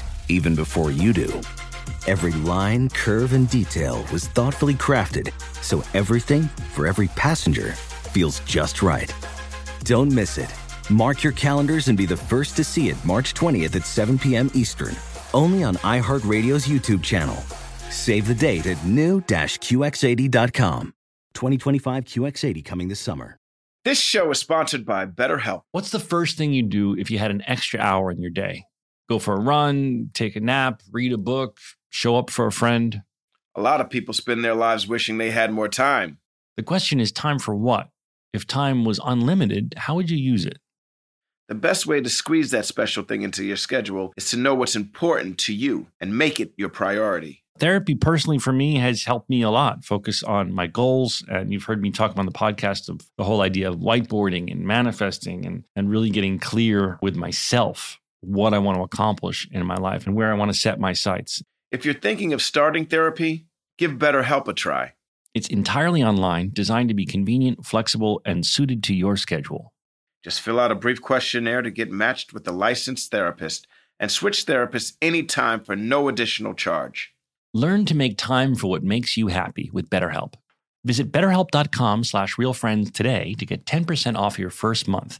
[SPEAKER 6] even before you do. Every line, curve, and detail was thoughtfully crafted so everything for every passenger feels just right. Don't miss it. Mark your calendars and be the first to see it March 20th at 7 p.m. Eastern, only on iHeartRadio's YouTube channel. Save the date at new-QX80.com. 2025 QX80 coming this summer.
[SPEAKER 1] This show is sponsored by BetterHelp.
[SPEAKER 2] What's the first thing you do if you had an extra hour in your day? Go for a run, take a nap, read a book, show up for a friend.
[SPEAKER 7] A lot of people spend their lives wishing they had more time.
[SPEAKER 2] The question is time for what? If time was unlimited, how would you use it?
[SPEAKER 7] The best way to squeeze that special thing into your schedule is to know what's important to you and make it your priority.
[SPEAKER 2] Therapy, personally, for me, has helped me a lot focus on my goals. And you've heard me talk on the podcast of the whole idea of whiteboarding and manifesting and, and really getting clear with myself what I want to accomplish in my life and where I want to set my sights.
[SPEAKER 7] If you're thinking of starting therapy, give BetterHelp a try.
[SPEAKER 2] It's entirely online, designed to be convenient, flexible, and suited to your schedule.
[SPEAKER 7] Just fill out a brief questionnaire to get matched with a licensed therapist and switch therapists anytime for no additional charge.
[SPEAKER 2] Learn to make time for what makes you happy with BetterHelp. Visit betterhelp.com slash realfriends today to get 10% off your first month.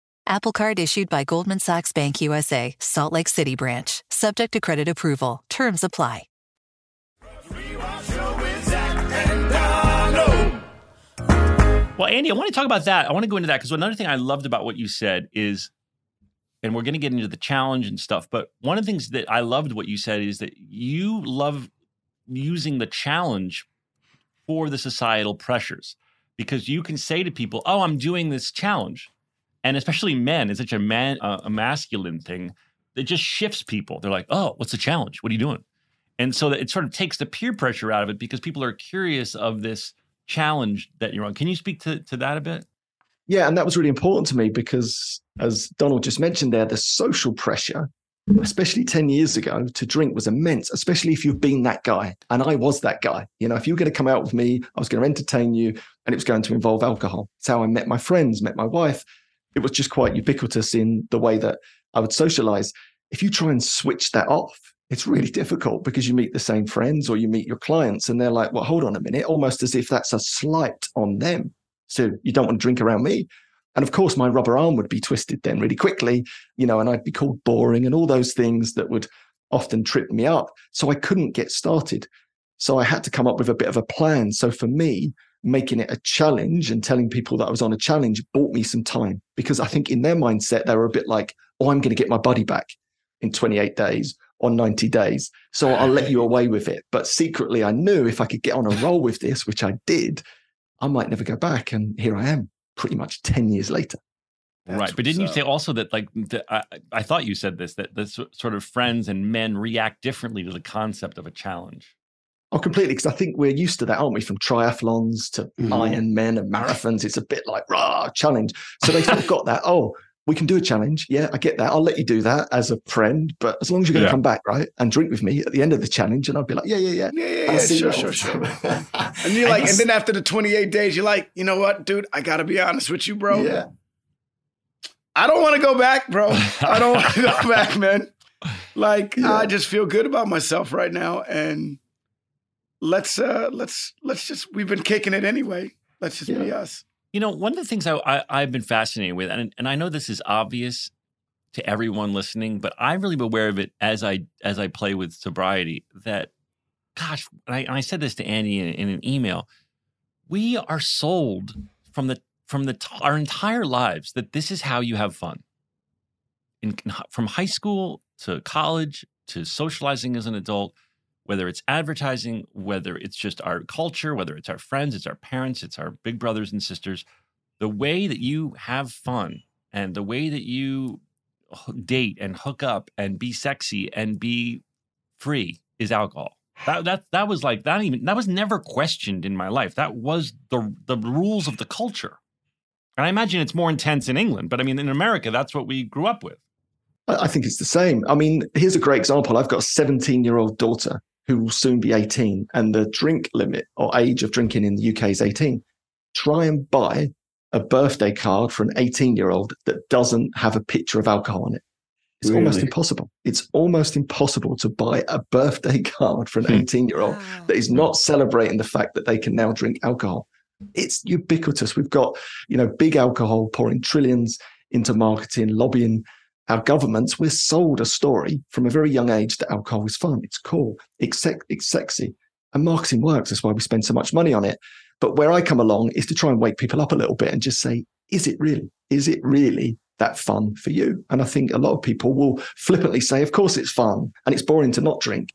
[SPEAKER 8] Apple Card issued by Goldman Sachs Bank USA, Salt Lake City branch, subject to credit approval. Terms apply.
[SPEAKER 2] Well, Andy, I want to talk about that. I want to go into that because another thing I loved about what you said is, and we're going to get into the challenge and stuff, but one of the things that I loved what you said is that you love using the challenge for the societal pressures because you can say to people, "Oh, I'm doing this challenge," and especially men, it's such a man uh, a masculine thing that just shifts people. They're like, "Oh, what's the challenge? What are you doing?" And so that it sort of takes the peer pressure out of it because people are curious of this challenge that you're on. Can you speak to, to that a bit?
[SPEAKER 5] Yeah, and that was really important to me because, as Donald just mentioned there, the social pressure, especially 10 years ago, to drink was immense, especially if you've been that guy. And I was that guy. You know, if you were going to come out with me, I was going to entertain you, and it was going to involve alcohol. It's how I met my friends, met my wife. It was just quite ubiquitous in the way that I would socialize. If you try and switch that off, it's really difficult because you meet the same friends or you meet your clients and they're like, well, hold on a minute, almost as if that's a slight on them. So you don't want to drink around me. And of course, my rubber arm would be twisted then really quickly, you know, and I'd be called boring and all those things that would often trip me up. So I couldn't get started. So I had to come up with a bit of a plan. So for me, making it a challenge and telling people that I was on a challenge bought me some time because I think in their mindset, they were a bit like, oh, I'm going to get my body back in 28 days or 90 days. So I'll let you away with it. But secretly, I knew if I could get on a roll with this, which I did, I might never go back. And here I am, pretty much 10 years later.
[SPEAKER 2] That's right. But didn't you say also that, like, the, I, I thought you said this, that the sort of friends and men react differently to the concept of a challenge?
[SPEAKER 5] Oh, completely. Because I think we're used to that, aren't we? From triathlons to mm-hmm. Ironmen and marathons. It's a bit like, rah, challenge. So they sort of got that, oh, we can do a challenge. Yeah, I get that. I'll let you do that as a friend, but as long as you're going to yeah. come back, right, and drink with me at the end of the challenge, and I'll be like, yeah, yeah, yeah,
[SPEAKER 1] yeah, yeah, yeah sure, sure, sure. and you're like, and then after the 28 days, you're like, you know what, dude, I got to be honest with you, bro.
[SPEAKER 5] Yeah.
[SPEAKER 1] I don't want to go back, bro. I don't want to go back, man. Like, yeah. I just feel good about myself right now, and let's uh let's let's just we've been kicking it anyway. Let's just be us.
[SPEAKER 2] You know, one of the things I, I, have been fascinated with, and, and I know this is obvious to everyone listening, but I'm really aware of it as I as I play with sobriety. That, gosh, and I, and I said this to Andy in, in, an email. We are sold from the from the our entire lives that this is how you have fun. In, from high school to college to socializing as an adult, whether it's advertising, whether it's just our culture, whether it's our friends, it's our parents, it's our big brothers and sisters, the way that you have fun and the way that you date and hook up and be sexy and be free is alcohol. That that that was like that even that was never questioned in my life. That was the the rules of the culture. And I imagine it's more intense in England, but I mean in America that's what we grew up with.
[SPEAKER 5] I think it's the same. I mean, here's a great example. I've got a 17 year old daughter who will soon be 18, and the drink limit or age of drinking in the UK is 18. Try and buy a birthday card for an 18 year old that doesn't have a picture of alcohol on it. It's really? almost impossible. It's almost impossible to buy a birthday card for an hmm. 18 year old that is not celebrating the fact that they can now drink alcohol. It's ubiquitous. We've got, you know, big alcohol pouring trillions into marketing, lobbying our governments. We're sold a story from a very young age that alcohol is fun, it's cool, it's, it's sexy. And marketing works. That's why we spend so much money on it. But where I come along is to try and wake people up a little bit and just say, is it really? Is it really that fun for you? And I think a lot of people will flippantly say, of course it's fun and it's boring to not drink.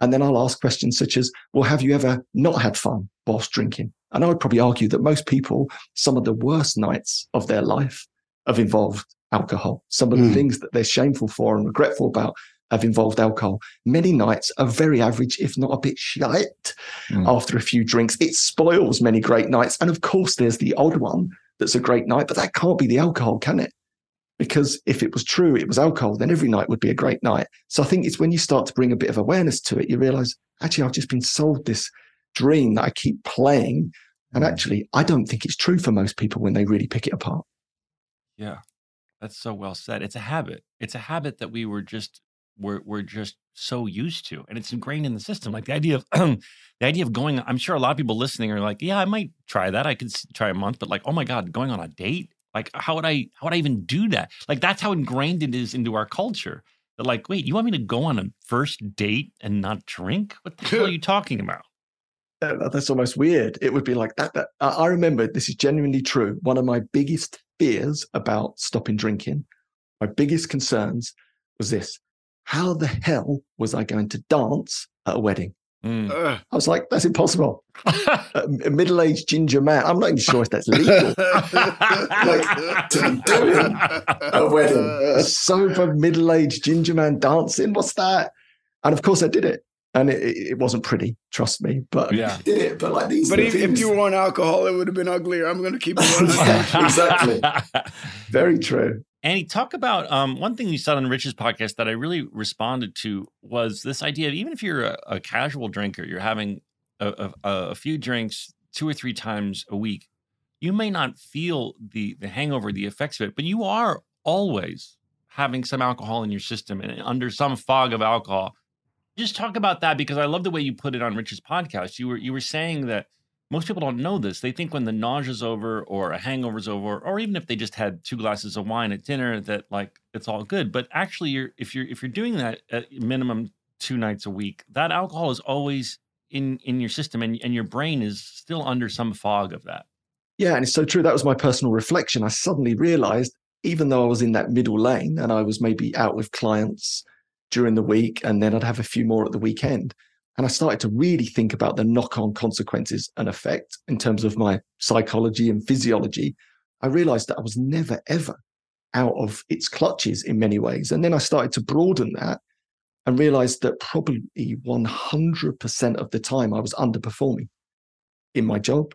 [SPEAKER 5] And then I'll ask questions such as, well, have you ever not had fun whilst drinking? And I would probably argue that most people, some of the worst nights of their life have involved alcohol. Some of the
[SPEAKER 1] Mm.
[SPEAKER 5] things that they're shameful for and regretful about have involved alcohol. Many nights are very average, if not a bit shite
[SPEAKER 1] Mm.
[SPEAKER 5] after a few drinks. It spoils many great nights. And of course, there's the odd one that's a great night, but that can't be the alcohol, can it? Because if it was true, it was alcohol, then every night would be a great night. So I think it's when you start to bring a bit of awareness to it, you realize, actually, I've just been sold this dream that I keep playing. And actually, I don't think it's true for most people when they really pick it apart.
[SPEAKER 2] Yeah, that's so well said. It's a habit. It's a habit that we were just we're we're just so used to, and it's ingrained in the system. Like the idea of the idea of going. I'm sure a lot of people listening are like, "Yeah, I might try that. I could try a month." But like, oh my god, going on a date. Like, how would I? How would I even do that? Like, that's how ingrained it is into our culture. That like, wait, you want me to go on a first date and not drink? What the hell are you talking about?
[SPEAKER 5] That's almost weird. It would be like that. that I remember this is genuinely true. One of my biggest fears about stopping drinking, my biggest concerns was this: how the hell was I going to dance at a wedding?
[SPEAKER 2] Mm.
[SPEAKER 5] I was like, that's impossible. a, a middle-aged ginger man. I'm not even sure if that's legal. like to be doing a wedding, a sober middle-aged ginger man dancing. What's that? And of course, I did it, and it, it it wasn't pretty. Trust me, but
[SPEAKER 2] Yeah.
[SPEAKER 5] Did it. But like these,
[SPEAKER 1] But if, if you were on alcohol, it would have been uglier. I'm going to keep it 100.
[SPEAKER 5] exactly, very true.
[SPEAKER 2] Annie, talk about um, one thing you said on Rich's podcast that I really responded to was this idea of even if you're a, a casual drinker, you're having a, a, a few drinks two or three times a week, you may not feel the the hangover, the effects of it, but you are always having some alcohol in your system and under some fog of alcohol. Just talk about that because I love the way you put it on Rich's podcast. You were you were saying that most people don't know this. They think when the nausea's over or a hangover's over, or even if they just had two glasses of wine at dinner, that like it's all good. But actually, you're if you're if you're doing that at minimum two nights a week, that alcohol is always in in your system, and and your brain is still under some fog of that.
[SPEAKER 5] Yeah, and it's so true. That was my personal reflection. I suddenly realized, even though I was in that middle lane and I was maybe out with clients during the week, and then I'd have a few more at the weekend. And I started to really think about the knock on consequences and effect in terms of my psychology and physiology. I realized that I was never, ever out of its clutches in many ways. And then I started to broaden that and realized that probably 100% of the time I was underperforming in my job,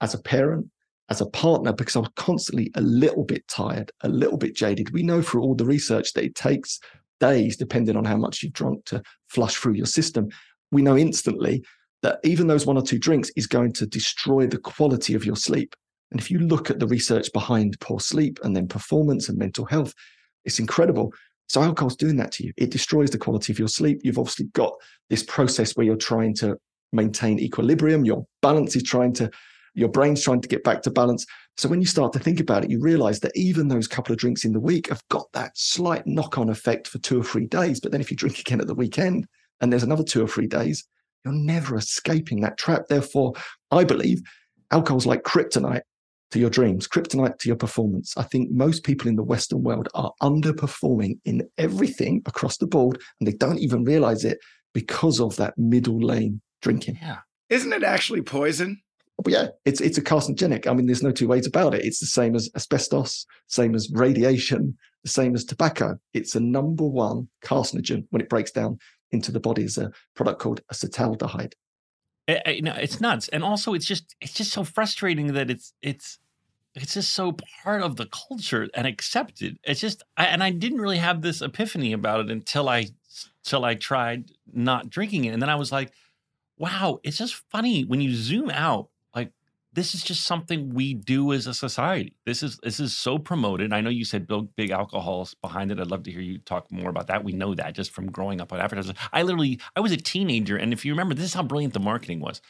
[SPEAKER 5] as a parent, as a partner, because I was constantly a little bit tired, a little bit jaded. We know through all the research that it takes days, depending on how much you've drunk, to flush through your system. We know instantly that even those one or two drinks is going to destroy the quality of your sleep. And if you look at the research behind poor sleep and then performance and mental health, it's incredible. So alcohol's doing that to you. It destroys the quality of your sleep. You've obviously got this process where you're trying to maintain equilibrium. Your balance is trying to, your brain's trying to get back to balance. So when you start to think about it, you realize that even those couple of drinks in the week have got that slight knock-on effect for two or three days. But then if you drink again at the weekend and there's another two or three days, you're never escaping that trap. Therefore, I believe alcohol's like kryptonite to your dreams, kryptonite to your performance. I think most people in the Western world are underperforming in everything across the board, and they don't even realize it because of that middle lane drinking.
[SPEAKER 2] Yeah.
[SPEAKER 1] Isn't it actually poison?
[SPEAKER 5] But yeah, it's it's a carcinogenic. I mean, there's no two ways about it. It's the same as asbestos, same as radiation, the same as tobacco. It's a number one carcinogen when it breaks down into the body as a product called acetaldehyde.
[SPEAKER 2] I- I- know, it's nuts, and also it's just it's just so frustrating that it's it's it's just so part of the culture and accepted. It's just, I, and I didn't really have this epiphany about it until I till I tried not drinking it, and then I was like, wow, it's just funny when you zoom out. This is just something we do as a society. This is this is so promoted. I know you said big, big alcohols behind it. I'd love to hear you talk more about that. We know that just from growing up on advertising. I literally, I was a teenager, and if you remember, this is how brilliant the marketing was.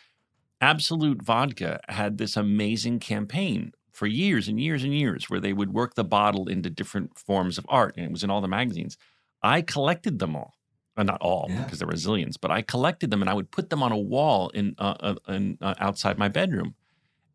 [SPEAKER 2] Absolut Vodka had this amazing campaign for years and years and years where they would work the bottle into different forms of art, and it was in all the magazines. I collected them all. Uh, not all
[SPEAKER 5] Yeah.
[SPEAKER 2] because there were zillions, but I collected them and I would put them on a wall in, uh, uh, in uh, outside my bedroom.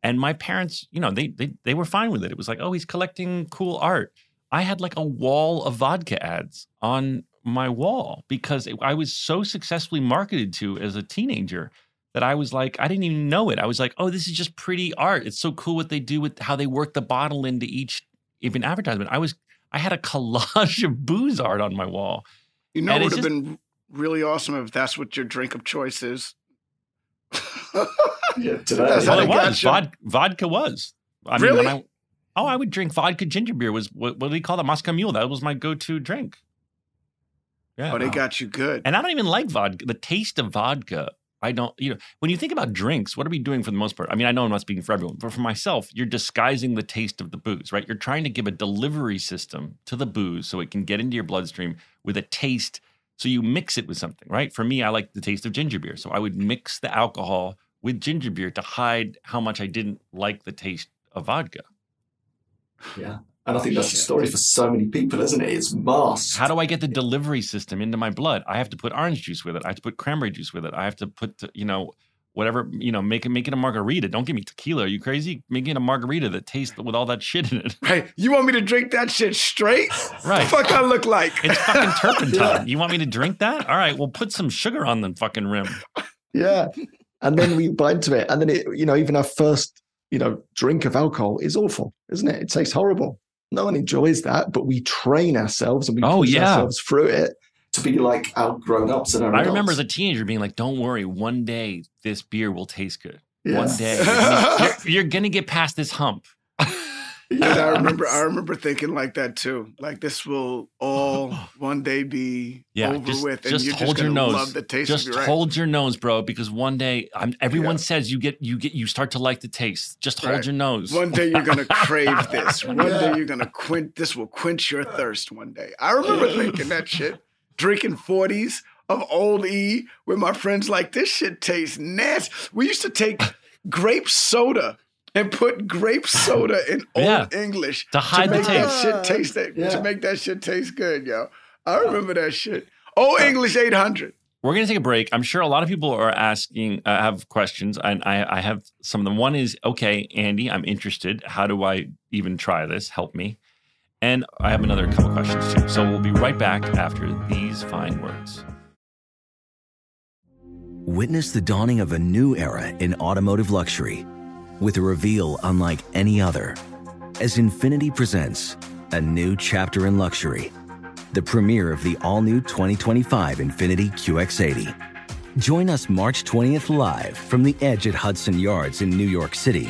[SPEAKER 2] And my parents, you know, they, they they were fine with it. It was like, oh, he's collecting cool art. I had like a wall of vodka ads on my wall because it, I was so successfully marketed to as a teenager that I was like, I didn't even know it. I was like, oh, this is just pretty art. It's so cool what they do with how they work the bottle into each even advertisement. I was I had a collage of booze art on my wall.
[SPEAKER 1] You know, it would have
[SPEAKER 2] just-
[SPEAKER 1] been really awesome if that's what your drink of choice is.
[SPEAKER 5] Yeah,
[SPEAKER 1] That's
[SPEAKER 5] today.
[SPEAKER 2] Well, it was
[SPEAKER 1] you.
[SPEAKER 2] Vod- vodka was. I mean,
[SPEAKER 1] Really?
[SPEAKER 2] when I, oh, I would drink vodka ginger beer. Was what, what do they call that? Moscow Mule. That was my go-to drink. Yeah.
[SPEAKER 1] Oh, they got you good.
[SPEAKER 2] And I don't even like vodka. The taste of vodka, I don't, you know, when you think about drinks, what are we doing for the most part? I mean, I know I'm not speaking for everyone, but for myself, you're disguising the taste of the booze, right? You're trying to give a delivery system to the booze so it can get into your bloodstream with a taste. So you mix it with something, right? For me, I like the taste of ginger beer. So I would mix the alcohol with ginger beer to hide how much I didn't like the taste of vodka.
[SPEAKER 5] Yeah. And I think that's the story for so many people, isn't it? It's masked.
[SPEAKER 2] How do I get the delivery system into my blood? I have to put orange juice with it. I have to put cranberry juice with it. I have to put, you know, whatever, you know, make it make it a margarita. Don't give me tequila. Are you crazy? Make it a margarita that tastes with all that shit in it.
[SPEAKER 1] Right. You want me to drink that shit straight?
[SPEAKER 2] Right.
[SPEAKER 1] The fuck I look like?
[SPEAKER 2] It's fucking turpentine. You want me to drink that? All right, well put some sugar on the fucking rim.
[SPEAKER 5] Yeah. And then we bite into it. And then it, you know, even our first, you know, drink of alcohol is awful, isn't it? It tastes horrible. No one enjoys that, but we train ourselves and we
[SPEAKER 2] Oh,
[SPEAKER 5] push
[SPEAKER 2] yeah.
[SPEAKER 5] ourselves through it to be like our grown ups and our
[SPEAKER 2] I remember as a teenager being like, "Don't worry, one day this beer will taste good.
[SPEAKER 5] Yeah.
[SPEAKER 2] One day you're gonna, you're, you're gonna get past this hump."
[SPEAKER 1] And I remember, I remember thinking like that too. Like this will all one day be
[SPEAKER 2] Yeah,
[SPEAKER 1] over
[SPEAKER 2] just,
[SPEAKER 1] with, and
[SPEAKER 2] just
[SPEAKER 1] you're
[SPEAKER 2] hold
[SPEAKER 1] just
[SPEAKER 2] your
[SPEAKER 1] gonna
[SPEAKER 2] nose.
[SPEAKER 1] love the taste
[SPEAKER 2] just
[SPEAKER 1] of your
[SPEAKER 2] hold your nose, bro, because one day I'm, everyone
[SPEAKER 1] Yeah.
[SPEAKER 2] says you get you get you start to like the taste. Just hold
[SPEAKER 1] Right.
[SPEAKER 2] your nose.
[SPEAKER 1] One day you're gonna crave this. One
[SPEAKER 5] Yeah.
[SPEAKER 1] day you're gonna quench. This will quench your thirst. One day. I remember thinking that shit. Drinking forties of Old E with my friends. Like this shit tastes nasty. We used to take grape soda and put grape soda in Old
[SPEAKER 2] Yeah.
[SPEAKER 1] English
[SPEAKER 2] To hide the
[SPEAKER 1] make that
[SPEAKER 2] taste.
[SPEAKER 1] shit taste that,
[SPEAKER 5] Yeah.
[SPEAKER 1] to make that shit taste good, yo. I remember that shit. Old English eight hundred.
[SPEAKER 2] We're going to take a break. I'm sure a lot of people are asking, uh, have questions, and I, I have some of them. One is, okay, Andy, I'm interested. How do I even try this? Help me. And I have another couple questions too. So we'll be right back after these fine words.
[SPEAKER 6] Witness the dawning of a new era in automotive luxury with a reveal unlike any other as Infiniti presents a new chapter in luxury, the premiere of the all new 2025 Infiniti QX80. Join us March 20th live from the edge at Hudson Yards in New York City,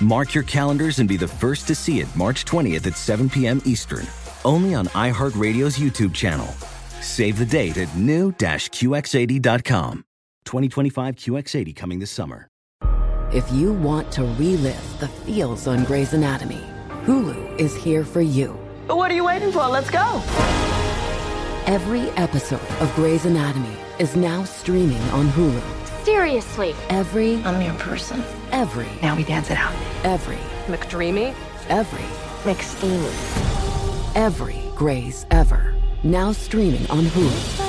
[SPEAKER 6] Mark your calendars and be the first to see it March 20th at 7 p.m. Eastern, only on iHeartRadio's YouTube channel. Save the date at new-QX80.com. 2025 QX80 coming this summer.
[SPEAKER 9] If you want to relive the feels on Grey's Anatomy, Hulu is here for you.
[SPEAKER 10] What are you waiting for? Let's go.
[SPEAKER 9] Every episode of Grey's Anatomy is now streaming on Hulu.
[SPEAKER 10] Seriously.
[SPEAKER 9] Every,
[SPEAKER 10] I'm your person.
[SPEAKER 9] every,
[SPEAKER 10] Now we dance it out.
[SPEAKER 9] every,
[SPEAKER 10] McDreamy.
[SPEAKER 9] every,
[SPEAKER 10] McSteamy.
[SPEAKER 9] every Grey's ever. Now streaming on Hulu.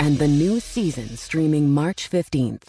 [SPEAKER 9] And the new season streaming March 15th.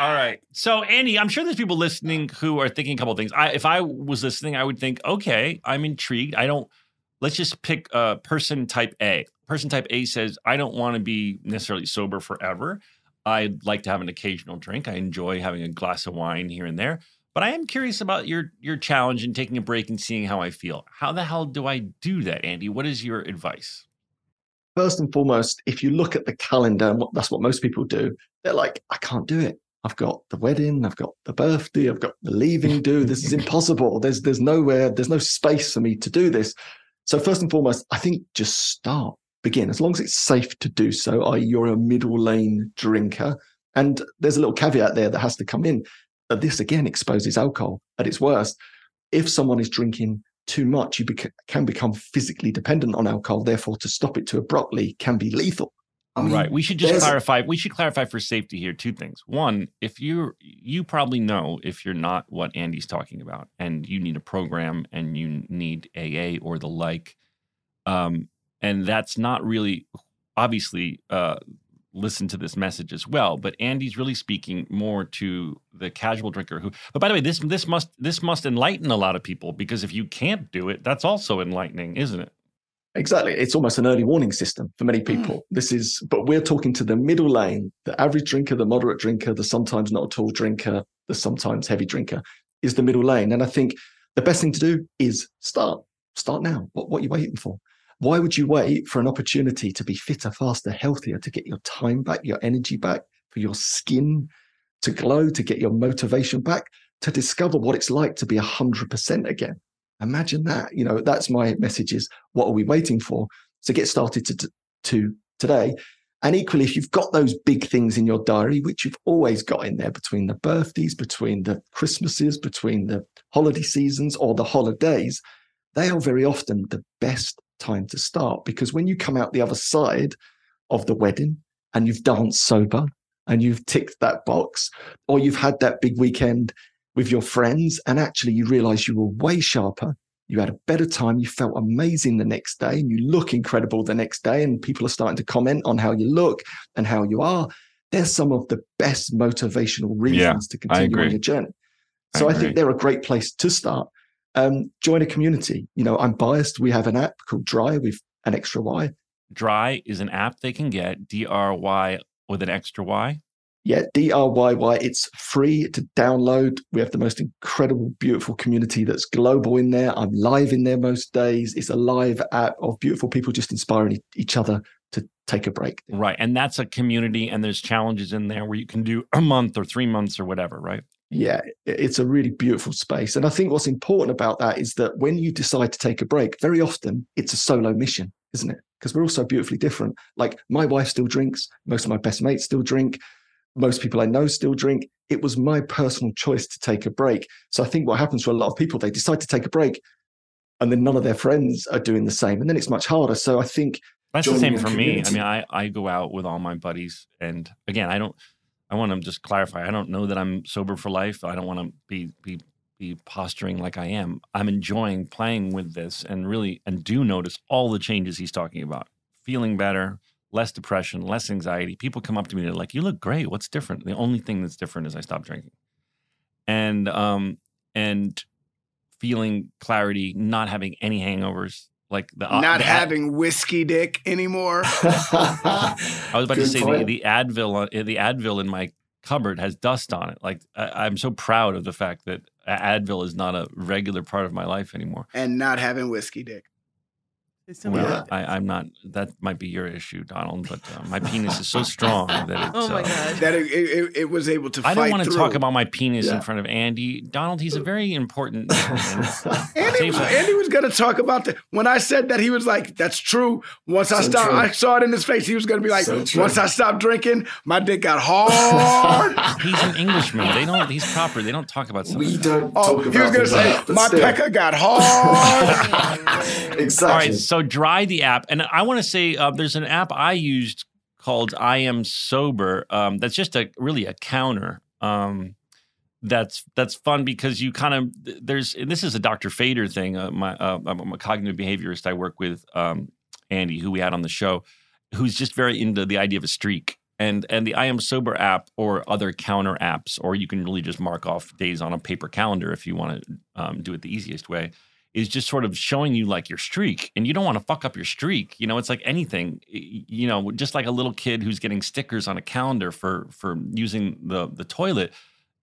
[SPEAKER 2] All right. So, Andy, I'm sure there's people listening who are thinking a couple of things. I, if I was listening, I would think, okay, I'm intrigued. I don't. Let's just pick uh, person type A. Person type A says, I don't want to be necessarily sober forever. I'd like to have an occasional drink. I enjoy having a glass of wine here and there. But I am curious about your your challenge and taking a break and seeing how I feel. How the hell do I do that, Andy? What is your advice?
[SPEAKER 5] First and foremost, if you look at the calendar, and what, that's what most people do, they're like, I can't do it. I've got the wedding, I've got the birthday, I've got the leaving due. This is impossible. There's there's nowhere, there's no space for me to do this. So first and foremost, I think just start, begin. As long as it's safe to do so, i.e., you're a middle lane drinker. And there's a little caveat there that has to come in. That this again exposes alcohol at its worst. If someone is drinking too much, you bec- can become physically dependent on alcohol. Therefore, to stop it too abruptly can be lethal. I mean,
[SPEAKER 2] right. We should just clarify. We should clarify for safety here two things. One, if you you probably know if you're not what Andy's talking about, and you need a program and you need AA or the like, um, and that's not really obviously uh, listen to this message as well. But Andy's really speaking more to the casual drinker who. But by the way, this this must this must enlighten a lot of people because if you can't do it, that's also enlightening, isn't it?
[SPEAKER 5] Exactly. It's almost an early warning system for many hmm. people. This is, but we're talking to the middle lane, the average drinker, the moderate drinker, the sometimes not at all drinker, the sometimes heavy drinker is the middle lane. And I think the best thing to do is start. Start now. What, what are you waiting for? Why would you wait for an opportunity to be fitter, faster, healthier, to get your time back, your energy back, for your skin to glow, to get your motivation back, to discover what it's like to be 100% again? Imagine that. You know, that's my message is what are we waiting for? So get started to, to, to today. And equally, if you've got those big things in your diary, which you've always got in there between the birthdays, between the Christmases, between the holiday seasons or the holidays, they are very often the best time to start. Because when you come out the other side of the wedding and you've danced sober and you've ticked that box or you've had that big weekend with your friends and actually you realize you were way sharper you had a better time you felt amazing the next day and you look incredible the next day and people are starting to comment on how you look and how you are there's some of the best motivational reasons to continue on your journey. So I,
[SPEAKER 2] agree.
[SPEAKER 5] think they're a great place to start um, join a community you know i'm biased we have an app called dry with an extra y
[SPEAKER 2] Dry is an app they can get, D R Y with an extra Y.
[SPEAKER 5] Yeah, DRYY. It's free to download. We have the most incredible, beautiful community that's global in there. I'm live in there most days. It's a live app of beautiful people just inspiring each other to take a break.
[SPEAKER 2] Right. And that's a community, and there's challenges in there where you can do a month or three months or whatever, right?
[SPEAKER 5] Yeah, it's a really beautiful space. And I think what's important about that is that when you decide to take a break, very often it's a solo mission, isn't it? Because we're all so beautifully different. Like my wife still drinks, most of my best mates still drink, most people I know still drink. It was my personal choice to take a break. So I think what happens for a lot of people, they decide to take a break and then none of their friends are doing the same. And then it's much harder. So I think
[SPEAKER 2] That's the same for me. I mean, I, I go out with all my buddies, and again, I don't. I want to just clarify. I don't know that I'm sober for life. I don't want to be be be posturing like I am. I'm enjoying playing with this, and really, and do notice all the changes he's talking about. Feeling better, less depression, less anxiety. People come up to me, they're like, "You look great. What's different?" The only thing that's different is I stopped drinking, and um and feeling clarity, not having any hangovers. Like the uh,
[SPEAKER 1] Not
[SPEAKER 2] the-
[SPEAKER 1] having whiskey dick anymore.
[SPEAKER 2] I was about to say the, the Advil, uh, the Advil in my cupboard has dust on it. Like I, I'm so proud of the fact that Advil is not a regular part of my life anymore.
[SPEAKER 1] and not having whiskey dick.
[SPEAKER 3] It's so
[SPEAKER 2] Well,
[SPEAKER 3] weird.
[SPEAKER 2] I, I'm not. That might be your issue, Donald. But uh, my penis is so strong that it's.
[SPEAKER 3] Oh my
[SPEAKER 2] uh,
[SPEAKER 3] god.
[SPEAKER 1] That it, it, it was able to
[SPEAKER 2] I
[SPEAKER 1] fight
[SPEAKER 2] don't want to talk about my penis in front of Andy. Donald, he's a very important.
[SPEAKER 1] Andy was. Andy was going to talk about the when I said that he was like, "That's true." Once I
[SPEAKER 5] So
[SPEAKER 1] stopped,
[SPEAKER 5] true.
[SPEAKER 1] I saw it in his face. He was going to be like,
[SPEAKER 5] So
[SPEAKER 1] "Once I stopped drinking, my dick got hard."
[SPEAKER 2] he's an Englishman. They don't. He's proper. They don't talk about stuff.
[SPEAKER 5] we don't
[SPEAKER 1] oh,
[SPEAKER 5] talk
[SPEAKER 1] he was going to say, "My pecker got hard."
[SPEAKER 5] Exactly.
[SPEAKER 2] All right, so dry the app, and I want to say uh, there's an app I used called I Am Sober. Um, that's just a really a counter. Um, that's that's fun because you kind of there's and this is a Dr. Fader thing. Uh, my uh, I'm a cognitive behaviorist. I work with um, Andy, who we had on the show, who's just very into the idea of a streak. And and the I Am Sober app or other counter apps, or you can really just mark off days on a paper calendar if you want to um, do it the easiest way, is just sort of showing you like your streak. And you don't want to fuck up your streak. You know, it's like anything. You know, just like a little kid who's getting stickers on a calendar for for using the the toilet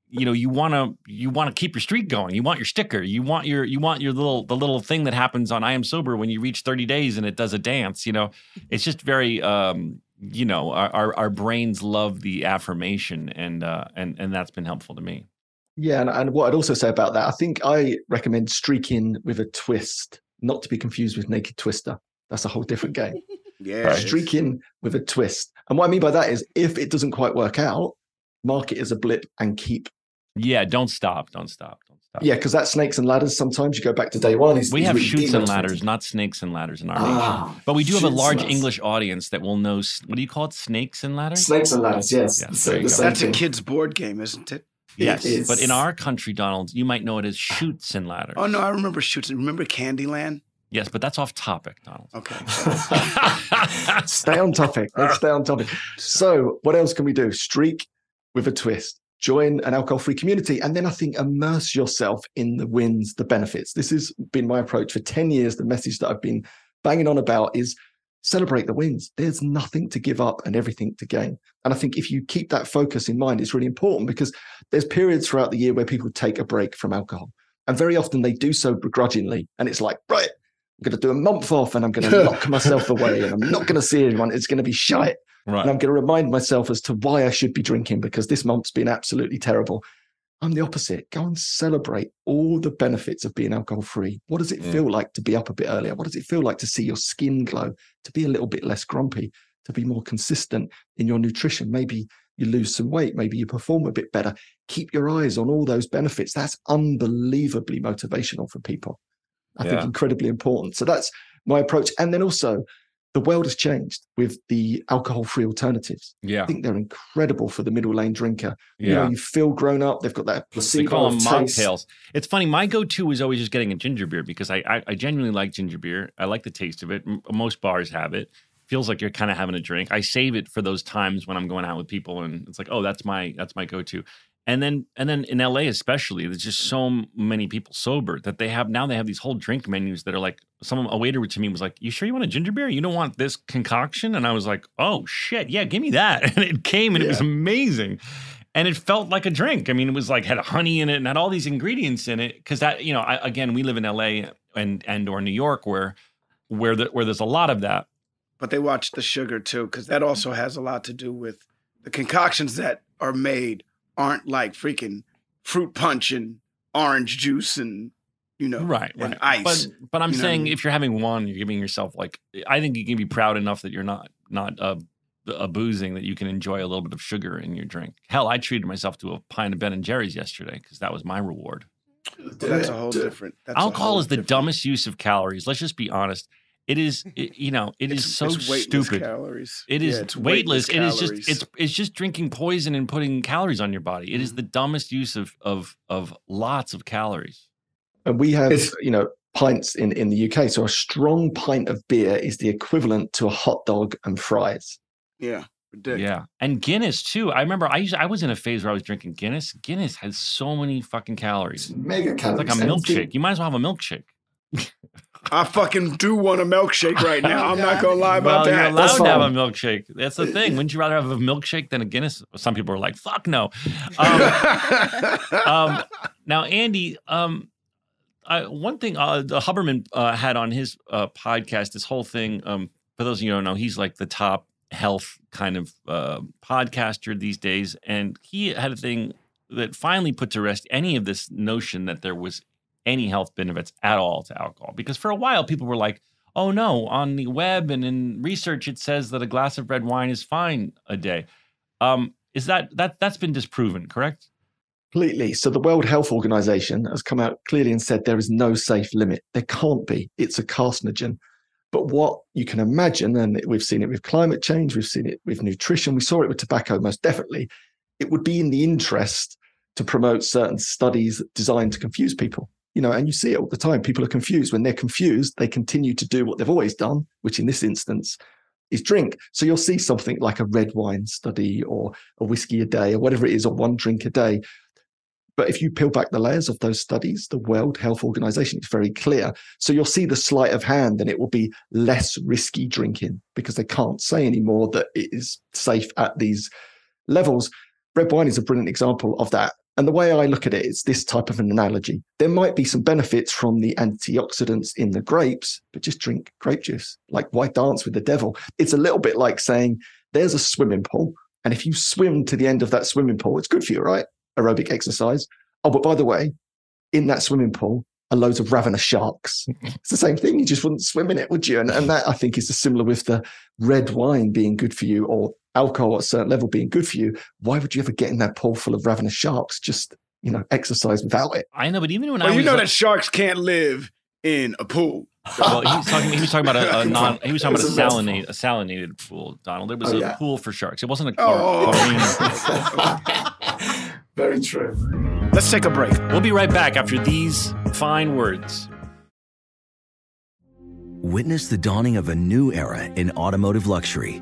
[SPEAKER 2] you know you want to you want to keep your streak going you want your sticker you want your you want your little the little thing that happens on i am sober when you reach 30 days and it does a dance you know it's just very um you know our our, our brains love the affirmation and uh and and that's been helpful to me
[SPEAKER 5] Yeah, and, and what I'd also say about that, I think I recommend streaking with a twist, not to be confused with naked twister. That's a whole different game.
[SPEAKER 1] Yeah.
[SPEAKER 5] Streaking with a twist. And what I mean by that is if it doesn't quite work out, mark it as a blip and keep.
[SPEAKER 2] yeah don't stop don't stop don't stop
[SPEAKER 5] Yeah, because that's snakes and ladders, sometimes you go back to day one. is-
[SPEAKER 2] we
[SPEAKER 5] is
[SPEAKER 2] have
[SPEAKER 5] really
[SPEAKER 2] chutes and ladders not snakes and ladders in our
[SPEAKER 5] Ah,
[SPEAKER 2] nation but we do have a large
[SPEAKER 5] and
[SPEAKER 2] english audience that will know what do you call it snakes and ladders
[SPEAKER 5] Snakes and ladders, yes.
[SPEAKER 2] Yeah,
[SPEAKER 5] So
[SPEAKER 2] there go.
[SPEAKER 1] That's a kid's board game, isn't it?
[SPEAKER 2] Yes
[SPEAKER 5] is.
[SPEAKER 2] but in our country donald you might know it as chutes and ladders
[SPEAKER 1] Oh no, I remember chutes. Remember Candyland?
[SPEAKER 2] Yes, but that's off topic, Donald.
[SPEAKER 1] Okay.
[SPEAKER 5] stay on topic. Let's stay on topic. So, what else can we do? Streak with a twist. Join an alcohol free community. And then I think immerse yourself in the wins, the benefits. This has been my approach for 10 years. The message that I've been banging on about is celebrate the wins. There's nothing to give up and everything to gain. And I think if you keep that focus in mind, it's really important because there's periods throughout the year where people take a break from alcohol. And very often they do so begrudgingly. And it's like, right, I'm going to do a month off and I'm going to lock myself away and I'm not going to see anyone. It's going to be shite.
[SPEAKER 2] Right.
[SPEAKER 5] And I'm going to remind myself as to why I should be drinking because this month's been absolutely terrible. I'm the opposite. Go and celebrate all the benefits of being alcohol free. What does it
[SPEAKER 7] Yeah.
[SPEAKER 5] feel like to be up a bit earlier? What does it feel like to see your skin glow, to be a little bit less grumpy, to be more consistent in your nutrition? Maybe you lose some weight, maybe you perform a bit better. Keep your eyes on all those benefits. That's unbelievably motivational for people. I think incredibly important. So that's my approach. And then also, the world has changed with the alcohol free alternatives.
[SPEAKER 2] Yeah.
[SPEAKER 5] I think they're incredible for the middle lane drinker. You know,
[SPEAKER 2] Yeah.
[SPEAKER 5] you feel grown up. They've got that
[SPEAKER 2] They
[SPEAKER 5] placebo
[SPEAKER 2] call them mocktails. It's funny. My go-to is always just getting a ginger beer because I, I I genuinely like ginger beer. I like the taste of it. Most bars have it. Feels like you're kind of having a drink. I save it for those times when I'm going out with people, and it's like, oh, that's my that's my go-to. And then and then in LA especially, there's just so many people sober that they have now they have these whole drink menus that are like some a waiter to me was like, "You sure you want a ginger beer? You don't want this concoction?" And I was like, "Oh shit, yeah, give me that." And it came and it was amazing. And it felt like a drink. I mean, it was like had honey in it and had all these ingredients in it because that, you know, I, again, we live in LA and and or New York where where the, where there's a lot of that.
[SPEAKER 1] But they watch the sugar too, because that also has a lot to do with the concoctions that are made aren't like freaking fruit punch and orange juice and you know
[SPEAKER 2] Right,
[SPEAKER 1] and
[SPEAKER 2] right.
[SPEAKER 1] ice.
[SPEAKER 2] But but I'm
[SPEAKER 1] You know I
[SPEAKER 2] saying
[SPEAKER 1] mean?
[SPEAKER 2] if you're having one, you're giving yourself like I think you can be proud enough that you're not not uh, a boozing that you can enjoy a little bit of sugar in your drink. Hell, I treated myself to a pint of Ben and Jerry's yesterday because that was my reward.
[SPEAKER 1] that's a whole different. That's
[SPEAKER 2] Alcohol
[SPEAKER 1] whole
[SPEAKER 2] is the
[SPEAKER 1] different-
[SPEAKER 2] dumbest use of calories. Let's just be honest. It is, it, you know, it is
[SPEAKER 1] It's-
[SPEAKER 2] so
[SPEAKER 1] it's
[SPEAKER 2] stupid.
[SPEAKER 1] calories.
[SPEAKER 2] It is
[SPEAKER 1] Yeah, it's
[SPEAKER 2] weightless.
[SPEAKER 1] weightless
[SPEAKER 2] It is just it's it's just drinking poison and putting calories on your body. It is
[SPEAKER 1] Mm-hmm.
[SPEAKER 2] the dumbest use of of of lots of calories.
[SPEAKER 5] And we have, you know, pints in, in the UK. So a strong pint of beer is the equivalent to a hot dog and fries.
[SPEAKER 1] Yeah, ridiculous.
[SPEAKER 2] Yeah, and Guinness too. I remember I used I was in a phase where I was drinking Guinness. Guinness has so many fucking calories.
[SPEAKER 5] Mega
[SPEAKER 2] It's like a milkshake. You might as well have a milkshake.
[SPEAKER 1] I fucking do want a milkshake right now. I'm not gonna lie about
[SPEAKER 2] well, you're
[SPEAKER 1] that.
[SPEAKER 2] allowed to have a milkshake. That's the thing. Wouldn't you rather have a milkshake than a Guinness? Some people are like, "Fuck no." Um, um, now, Andy, um, I, one thing uh, the Huberman uh, had on his uh, podcast, this whole thing. Um, for those of you who don't know, he's like the top health kind of uh, podcaster these days, and he had a thing that finally put to rest any of this notion that there was any health benefits at all to alcohol. Because for a while, people were like, "Oh no, on the web and in research, it says that a glass of red wine is fine a day." Um, is that that that's been disproven? Correct?
[SPEAKER 5] Completely. So the World Health Organization has come out clearly and said there is no safe limit. There can't be. It's a carcinogen. But what you can imagine, and we've seen it with climate change, we've seen it with nutrition, we saw it with tobacco most definitely, it would be in the interest to promote certain studies designed to confuse people. You know, and you see it all the time. People are confused. When they're confused, they continue to do what they've always done, which in this instance, is drink. So you'll see something like a red wine study or a whiskey a day or whatever it is, or one drink a day. But if you peel back the layers of those studies, the World Health Organization is very clear. So you'll see the sleight of hand and it will be less risky drinking because they can't say anymore that it is safe at these levels. Red wine is a brilliant example of that. And the way I look at it is this type of an analogy. There might be some benefits from the antioxidants in the grapes, but just drink grape juice. Like, why dance with the devil? It's a little bit like saying there's a swimming pool. And if you swim to the end of that swimming pool, it's good for you, right? Aerobic exercise. Oh, but by the way, in that swimming pool are loads of ravenous sharks. it's the same thing. You just wouldn't swim in it, would you? And, and that I think is similar with the red wine being good for you or alcohol at a certain level being good for you, why would you ever get in that pool full of ravenous sharks? Just you know, exercise without it.
[SPEAKER 2] I know, but even when
[SPEAKER 1] well,
[SPEAKER 2] I
[SPEAKER 1] you
[SPEAKER 2] was
[SPEAKER 1] know
[SPEAKER 2] like-
[SPEAKER 1] that sharks can't live in a pool.
[SPEAKER 2] well, he was talking. He was talking about a, a non. He was talking about a
[SPEAKER 1] It's a
[SPEAKER 2] salinate, a salinated pool. Donald, it was
[SPEAKER 5] Oh,
[SPEAKER 2] a
[SPEAKER 5] yeah.
[SPEAKER 2] pool for sharks. It wasn't a
[SPEAKER 1] Oh.
[SPEAKER 2] chlorine. Oh, oh.
[SPEAKER 5] Very true.
[SPEAKER 1] Let's take a break.
[SPEAKER 2] We'll be right back after these fine words.
[SPEAKER 6] Witness the dawning of a new era in automotive luxury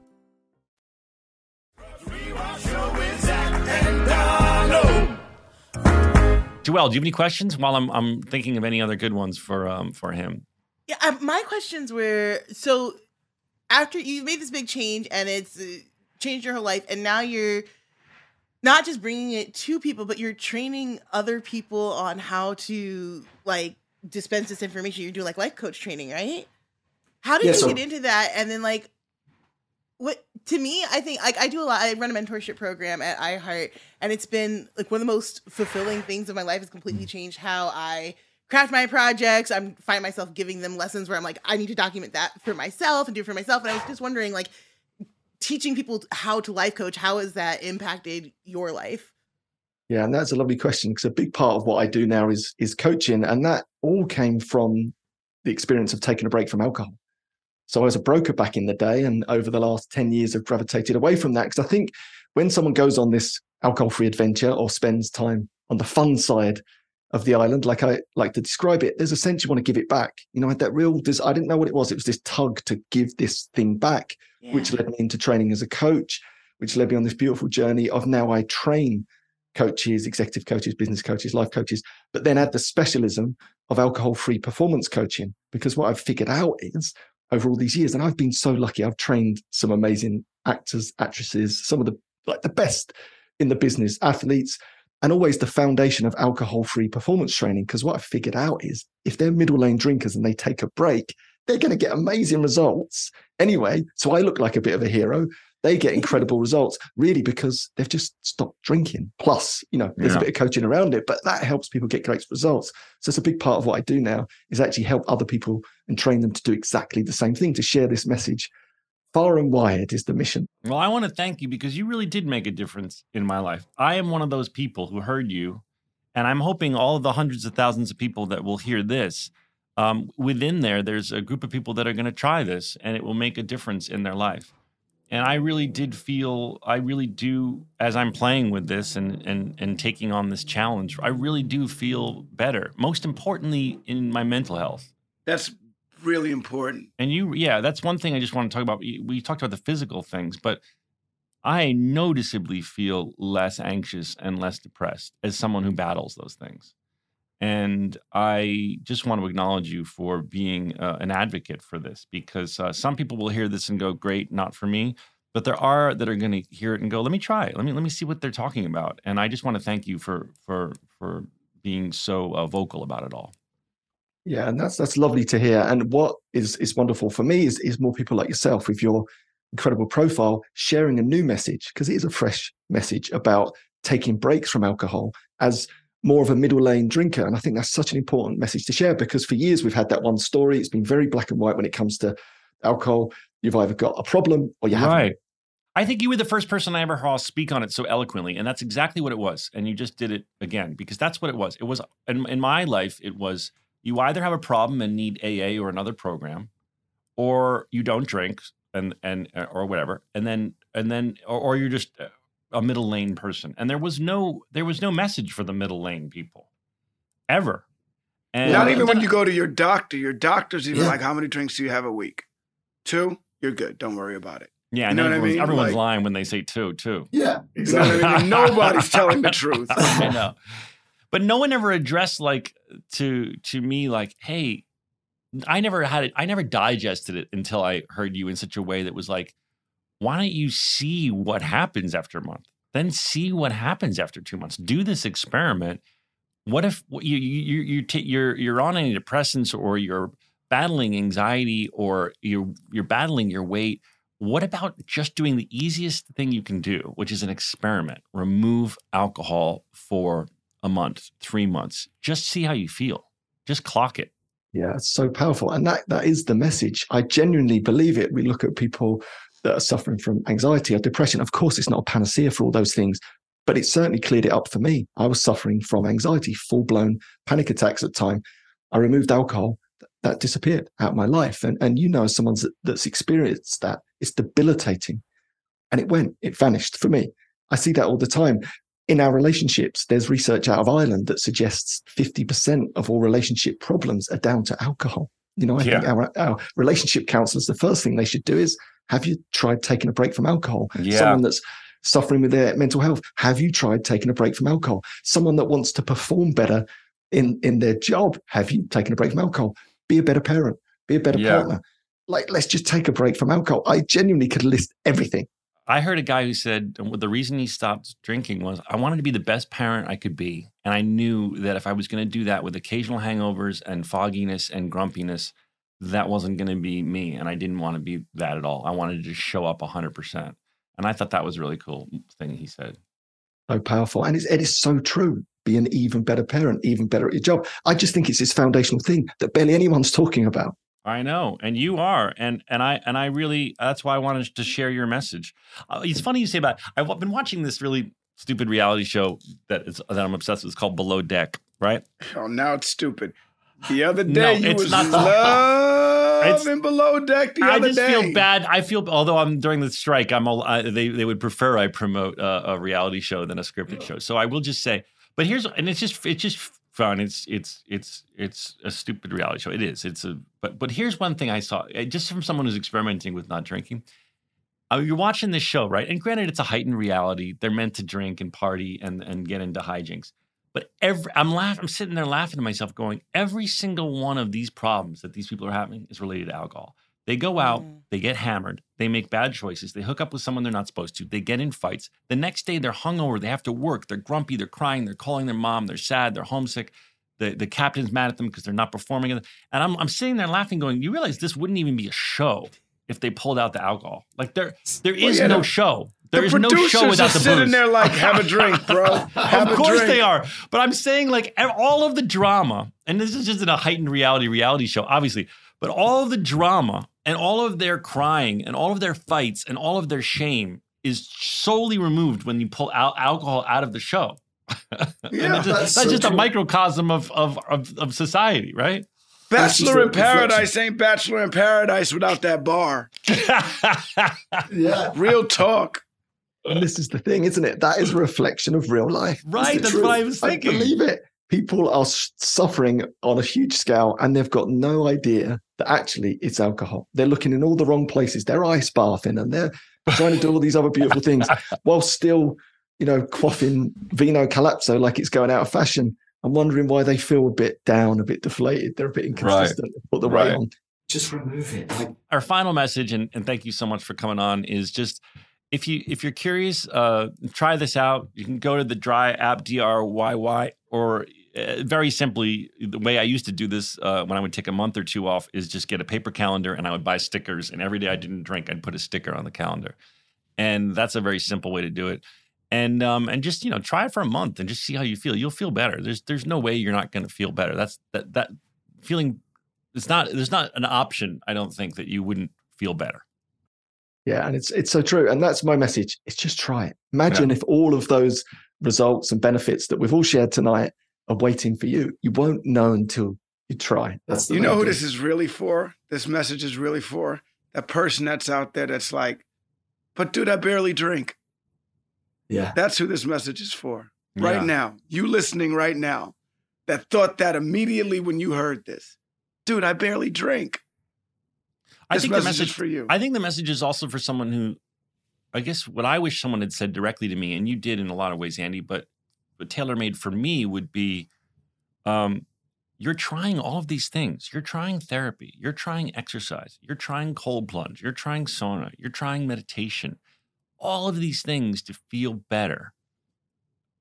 [SPEAKER 2] Joel, do you have any questions? While I'm I'm thinking of any other good ones for um for him.
[SPEAKER 3] Yeah, uh, my questions were so after you made this big change and it's uh, changed your whole life, and now you're not just bringing it to people, but you're training other people on how to like dispense this information. You're doing like life coach training, right? How did
[SPEAKER 5] Yeah,
[SPEAKER 3] you
[SPEAKER 5] so-
[SPEAKER 3] get into that? And then like what to me, I think like I do a lot. I run a mentorship program at iHeart, and it's been like one of the most fulfilling things of my life. Has completely mm. changed how I craft my projects. I'm find myself giving them lessons where I'm like, I need to document that for myself and do it for myself. And I was just wondering, like, teaching people how to life coach. How has that impacted your life?
[SPEAKER 5] Yeah, and that's a lovely question because a big part of what I do now is is coaching, and that all came from the experience of taking a break from alcohol. So I was a broker back in the day, and over the last ten years, I've gravitated away from that because I think when someone goes on this alcohol-free adventure or spends time on the fun side of the island, like I like to describe it, there's a sense you want to give it back. You know, I had that real. Des- I didn't know what it was. It was this tug to give this thing back, which led me into training as a coach, which led me on this beautiful journey of now I train coaches, executive coaches, business coaches, life coaches, but then add the specialism of alcohol free performance coaching. Because what I've figured out is over all these years, and I've been so lucky, I've trained some amazing actors, actresses, some of the like the best in the business, athletes, and always the foundation of alcohol free performance training. Because what I've figured out is if they're middle lane drinkers and they take a break, they're going to get amazing results anyway. So I look like a bit of a hero. They get incredible results really because they've just stopped drinking. Plus, you know, there's
[SPEAKER 2] Yeah.
[SPEAKER 5] a bit of coaching around it, but that helps people get great results. So it's a big part of what I do now is actually help other people and train them to do exactly the same thing, to share this message far and wide is the mission.
[SPEAKER 2] Well, I want to thank you because you really did make a difference in my life. I am one of those people who heard you, and I'm hoping all of the hundreds of thousands of people that will hear this. Um, within there, there's a group of people that are going to try this, and it will make a difference in their life. And I really did feel, I really do, as I'm playing with this and and and taking on this challenge, I really do feel better. Most importantly, in my mental health.
[SPEAKER 1] That's really important.
[SPEAKER 2] And you, yeah, that's one thing I just want to talk about. We we talked about the physical things, but I noticeably feel less anxious and less depressed as someone who battles those things. And I just want to acknowledge you for being uh, an advocate for this because uh, some people will hear this and go, "Great, not for me." But there are that are going to hear it and go, "Let me try. Let me let me see what they're talking about." And I just want to thank you for for for being so uh, vocal about it all.
[SPEAKER 5] Yeah, and that's that's lovely to hear. And what is is wonderful for me is is more people like yourself with your incredible profile sharing a new message because it is a fresh message about taking breaks from alcohol as more of a middle lane drinker. And I think that's such an important message to share because for years we've had that one story. It's been very black and white when it comes to alcohol. You've either got a problem or you haven't.
[SPEAKER 2] Right. I think you were the first person I ever heard speak on it so eloquently, and that's exactly what it was. And you just did it again because that's what it was. It was in, in my life. It was you either have a problem and need AA or another program, or you don't drink and and or whatever, and then and then or, or you're just a middle lane person. And there was no there was no message for the middle lane people ever. And
[SPEAKER 1] Not even when you go to your doctor. Your doctor's even
[SPEAKER 5] Yeah.
[SPEAKER 1] like, how many drinks do you have a week? Two? You're good. Don't worry about it.
[SPEAKER 2] yeah,
[SPEAKER 1] you know what I
[SPEAKER 2] everyone's,
[SPEAKER 1] mean?
[SPEAKER 2] everyone's
[SPEAKER 1] Like-
[SPEAKER 2] lying when they say two, too.
[SPEAKER 5] Yeah,
[SPEAKER 1] You know what I mean? Nobody's telling the truth.
[SPEAKER 2] I know. But no one ever addressed like to to me like, hey, I never had it, I never digested it until I heard you in such a way that was like, why don't you see what happens after a month? Then see what happens after two months. Do this experiment. What if you you you ta- you're you're on antidepressants or you're battling anxiety or you're you're battling your weight? What about just doing the easiest thing you can do, which is an experiment? Remove alcohol for a month, three months. Just see how you feel. Just clock it.
[SPEAKER 5] Yeah, it's so powerful. And that that is the message. I genuinely believe it. We look at people that are suffering from anxiety or depression. Of course, it's not a panacea for all those things, but it certainly cleared it up for me. I was suffering from anxiety, full blown panic attacks at the time. I removed alcohol, that disappeared out of my life. And and you know, as someone that's experienced that, it's debilitating. And it went, it vanished for me. I see that all the time. In our relationships, there's research out of Ireland that suggests 50% of all relationship problems are down to alcohol. You know, I think our, our relationship counselors, the first thing they should do is have you tried taking a break from alcohol?
[SPEAKER 2] Yeah.
[SPEAKER 5] Someone that's suffering with their mental health, have you tried taking a break from alcohol? Someone that wants to perform better in, in their job, have you taken a break from alcohol? Be a better parent, be a better
[SPEAKER 2] Yeah.
[SPEAKER 5] partner. Like, let's just take a break from alcohol. I genuinely could list everything.
[SPEAKER 2] I heard a guy who said the reason he stopped drinking was I wanted to be the best parent I could be. And I knew that if I was going to do that with occasional hangovers and fogginess and grumpiness, that wasn't going to be me. And I didn't want to be that at all. I wanted to just show up 100%. And I thought that was a really cool thing he said.
[SPEAKER 5] so powerful. And it's, it is so true. Be an even better parent, even better at your job. I just think it's this foundational thing that barely anyone's talking about.
[SPEAKER 2] I know, and you are, and and I and I really that's why I wanted to share your message. Uh, it's funny you say about. I've been watching this really stupid reality show that is that I'm obsessed with. It's called Below Deck, right?
[SPEAKER 1] Oh, now it's stupid. The other
[SPEAKER 2] No,
[SPEAKER 1] day you
[SPEAKER 2] it's
[SPEAKER 1] was below deck the
[SPEAKER 2] I
[SPEAKER 1] other
[SPEAKER 2] just
[SPEAKER 1] day.
[SPEAKER 2] feel bad. I feel although I'm during the strike, I'm all, I, they they would prefer I promote uh, a reality show than a scripted show. So I will just say, but here's and it's just it's just fun. It's it's it's it's a stupid reality show. It is. It's a but but here's one thing I saw uh, just from someone who's experimenting with not drinking. Uh, you're watching this show, right? And granted, it's a heightened reality. They're meant to drink and party and and get into hijinks. But every I'm laughing, I'm sitting there laughing to myself, going, every single one of these problems that these people are having is related to alcohol. They go out, mm. they get hammered, they make bad choices, they hook up with someone they're not supposed to, they get in fights. The next day they're hungover, they have to work, they're grumpy, they're crying, they're calling their mom, they're sad, they're homesick. the the captain's mad at them because they're not performing. And I'm I'm sitting there laughing, going, "You realize this wouldn't even be a show if they pulled out the alcohol. Like there there is
[SPEAKER 1] yeah,
[SPEAKER 2] no
[SPEAKER 1] the-
[SPEAKER 2] show. There
[SPEAKER 1] the
[SPEAKER 2] is no
[SPEAKER 1] producers
[SPEAKER 2] show without
[SPEAKER 1] are
[SPEAKER 2] the
[SPEAKER 1] sitting
[SPEAKER 2] booze.
[SPEAKER 1] there like, have a drink, bro. Have
[SPEAKER 2] of
[SPEAKER 1] a
[SPEAKER 2] course
[SPEAKER 1] drink.
[SPEAKER 2] they are. But I'm saying like all of the drama, and this is just in a heightened reality reality show, obviously, but all of the drama and all of their crying and all of their fights and all of their shame is solely removed when you pull out alcohol out of the show.
[SPEAKER 1] Yeah,
[SPEAKER 2] that's just,
[SPEAKER 5] that's
[SPEAKER 2] that's
[SPEAKER 5] so
[SPEAKER 2] just a microcosm of, of of of society, right?
[SPEAKER 1] Bachelor in Paradise ain't Bachelor in Paradise without that bar.
[SPEAKER 5] Yeah.
[SPEAKER 1] Real talk.
[SPEAKER 5] And this is the thing, isn't it? That is a reflection of real life.
[SPEAKER 2] Right,
[SPEAKER 5] the
[SPEAKER 2] that's what I was thinking.
[SPEAKER 5] I believe it. People are suffering on a huge scale and they've got no idea that actually it's alcohol. They're looking in all the wrong places. They're ice bathing and they're trying to do all these other beautiful things while still, you know, quaffing vino calypso like it's going out of fashion. I'm wondering why they feel a bit down, a bit deflated. They're a bit inconsistent. They Put the weight
[SPEAKER 2] Right.
[SPEAKER 5] on. Just remove it. Like
[SPEAKER 2] our final message and, and thank you so much for coming on is just if you if you're curious uh try this out. You can go to the dry app d-r-y-y or uh, very simply the way i used to do this uh, when i would take a month or two off is just get a paper calendar and i would buy stickers and every day i didn't drink i'd put a sticker on the calendar. And that's a very simple way to do it. And um and just you know try it for a month and just see how you feel. You'll feel better. There's there's no way you're not going to feel better. That's that that feeling it's not there's not an option i don't think that you wouldn't feel better
[SPEAKER 5] Yeah, and it's it's so true. And that's my message. It's just try it. Imagine if all of those results and benefits that we've all shared tonight are waiting for you. You won't know until you try. That's
[SPEAKER 1] You know who this is really for? This message is really for? That person that's out there that's like, but dude, I barely drink.
[SPEAKER 5] Yeah.
[SPEAKER 1] That's who this message is for. Right
[SPEAKER 2] Yeah.
[SPEAKER 1] now. You listening right now that thought that immediately when you heard this. Dude, I barely drink.
[SPEAKER 2] I think the
[SPEAKER 1] message is
[SPEAKER 2] message
[SPEAKER 1] for you.
[SPEAKER 2] I think the message is also for someone who, I guess, what I wish someone had said directly to me, and you did in a lot of ways, Andy. But what tailor made for me would be, um, you're trying all of these things. You're trying therapy. You're trying exercise. You're trying cold plunge. You're trying sauna. You're trying meditation. All of these things to feel better.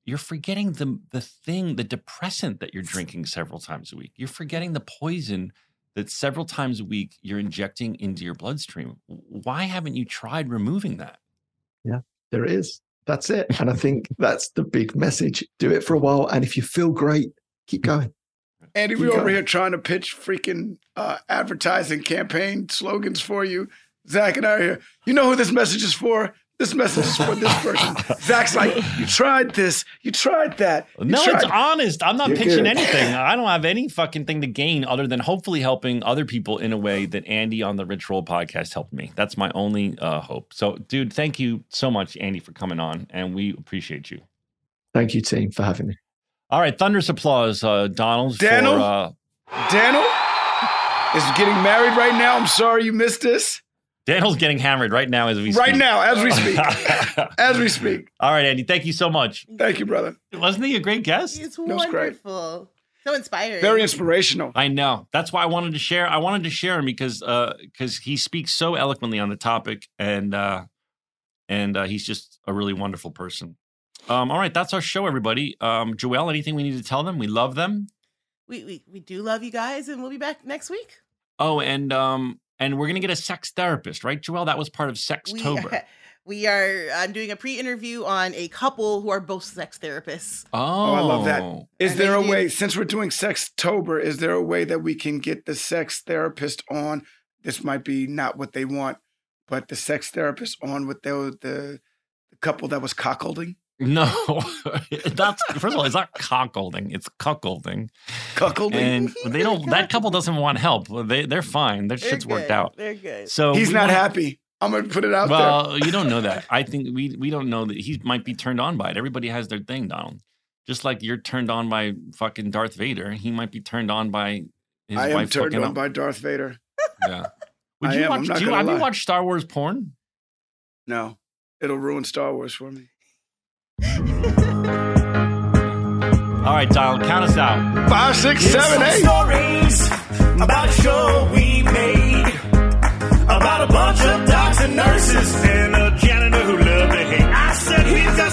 [SPEAKER 2] You're forgetting the the thing, the depressant that you're drinking several times a week. You're forgetting the poison that several times a week you're injecting into your bloodstream. Why haven't you tried removing that?
[SPEAKER 5] Yeah, there it is. That's it. And I think that's the big message. Do it for a while. And if you feel great, keep going.
[SPEAKER 1] Andy,
[SPEAKER 5] Keep
[SPEAKER 1] we over
[SPEAKER 5] going.
[SPEAKER 1] here trying to pitch freaking uh, advertising campaign slogans for you. Zach and I are here. You know who this message is for? This message is for this person. Zach's like, you tried this, you tried that. you
[SPEAKER 2] No, it's
[SPEAKER 1] tried-
[SPEAKER 2] honest. I'm not
[SPEAKER 5] You're
[SPEAKER 2] pitching
[SPEAKER 5] good.
[SPEAKER 2] anything. I don't have any fucking thing to gain other than hopefully helping other people in a way that Andy on the Rich Roll podcast helped me. That's my only uh, hope. So, dude, thank you so much, Andy, for coming on, and we appreciate you.
[SPEAKER 5] Thank you, team, for having me.
[SPEAKER 2] All right, thunderous applause, uh, Donald.
[SPEAKER 1] Daniel?
[SPEAKER 2] For, uh,
[SPEAKER 1] Daniel is getting married right now. I'm sorry you missed this.
[SPEAKER 2] Daniel's getting hammered right now as we
[SPEAKER 1] Right now, as we speak. as we speak.
[SPEAKER 2] All right, Andy, thank you so much.
[SPEAKER 1] Thank you, brother.
[SPEAKER 2] Wasn't he a great guest?
[SPEAKER 3] It's
[SPEAKER 1] was great.
[SPEAKER 3] wonderful. So inspiring.
[SPEAKER 1] Very inspirational.
[SPEAKER 2] I know. That's why I wanted to share. I wanted to share him because because he speaks so eloquently on the topic, and uh, and uh, he's just a really wonderful person. Um, all right, that's our show, everybody. Um, Joelle, anything we need to tell them? We love them.
[SPEAKER 3] we, we we do love you guys, and we'll be back next week.
[SPEAKER 2] Oh, and um, and we're gonna get a sex therapist, right, Joelle? That was part of
[SPEAKER 3] We,
[SPEAKER 2] Sextober.
[SPEAKER 3] we are. I'm doing a pre-interview on a couple who are both sex therapists.
[SPEAKER 2] Oh,
[SPEAKER 1] Oh, I love that. Is
[SPEAKER 3] And
[SPEAKER 1] there a
[SPEAKER 3] they
[SPEAKER 1] way, since we're doing Sextober, is there a way that we can get the sex therapist on? This might be not what they want, but the sex therapist on with the the, the couple that was cockholding.
[SPEAKER 2] No, that's first of all, it's not cockholding; it's cuckolding.
[SPEAKER 1] Cuckolding.
[SPEAKER 2] And they don't. That couple doesn't want help. They they're fine. Their
[SPEAKER 3] They're
[SPEAKER 2] shit's worked out.
[SPEAKER 3] They're good.
[SPEAKER 2] So
[SPEAKER 1] He's not
[SPEAKER 2] wanna-
[SPEAKER 1] happy. I'm gonna put it out there.
[SPEAKER 2] Well, you don't know that. I think we we don't know that he might be turned on by it. Everybody has their thing, Donald. Just like you're turned on by fucking Darth Vader, he might be turned on by his
[SPEAKER 1] I am
[SPEAKER 2] wife
[SPEAKER 1] turned on
[SPEAKER 2] up.
[SPEAKER 1] by Darth Vader.
[SPEAKER 2] Yeah. Would
[SPEAKER 1] I
[SPEAKER 2] you
[SPEAKER 1] am, I'm
[SPEAKER 2] watch?
[SPEAKER 1] not
[SPEAKER 2] Do you,
[SPEAKER 1] gonna
[SPEAKER 2] have you watched Star Wars porn?
[SPEAKER 1] No, it'll ruin Star Wars for me.
[SPEAKER 2] All right, Donald, count us out.
[SPEAKER 1] Five, six, seven, eight.
[SPEAKER 4] stories about a show we made about a bunch of docs and nurses and a janitor who loved to hate. I said got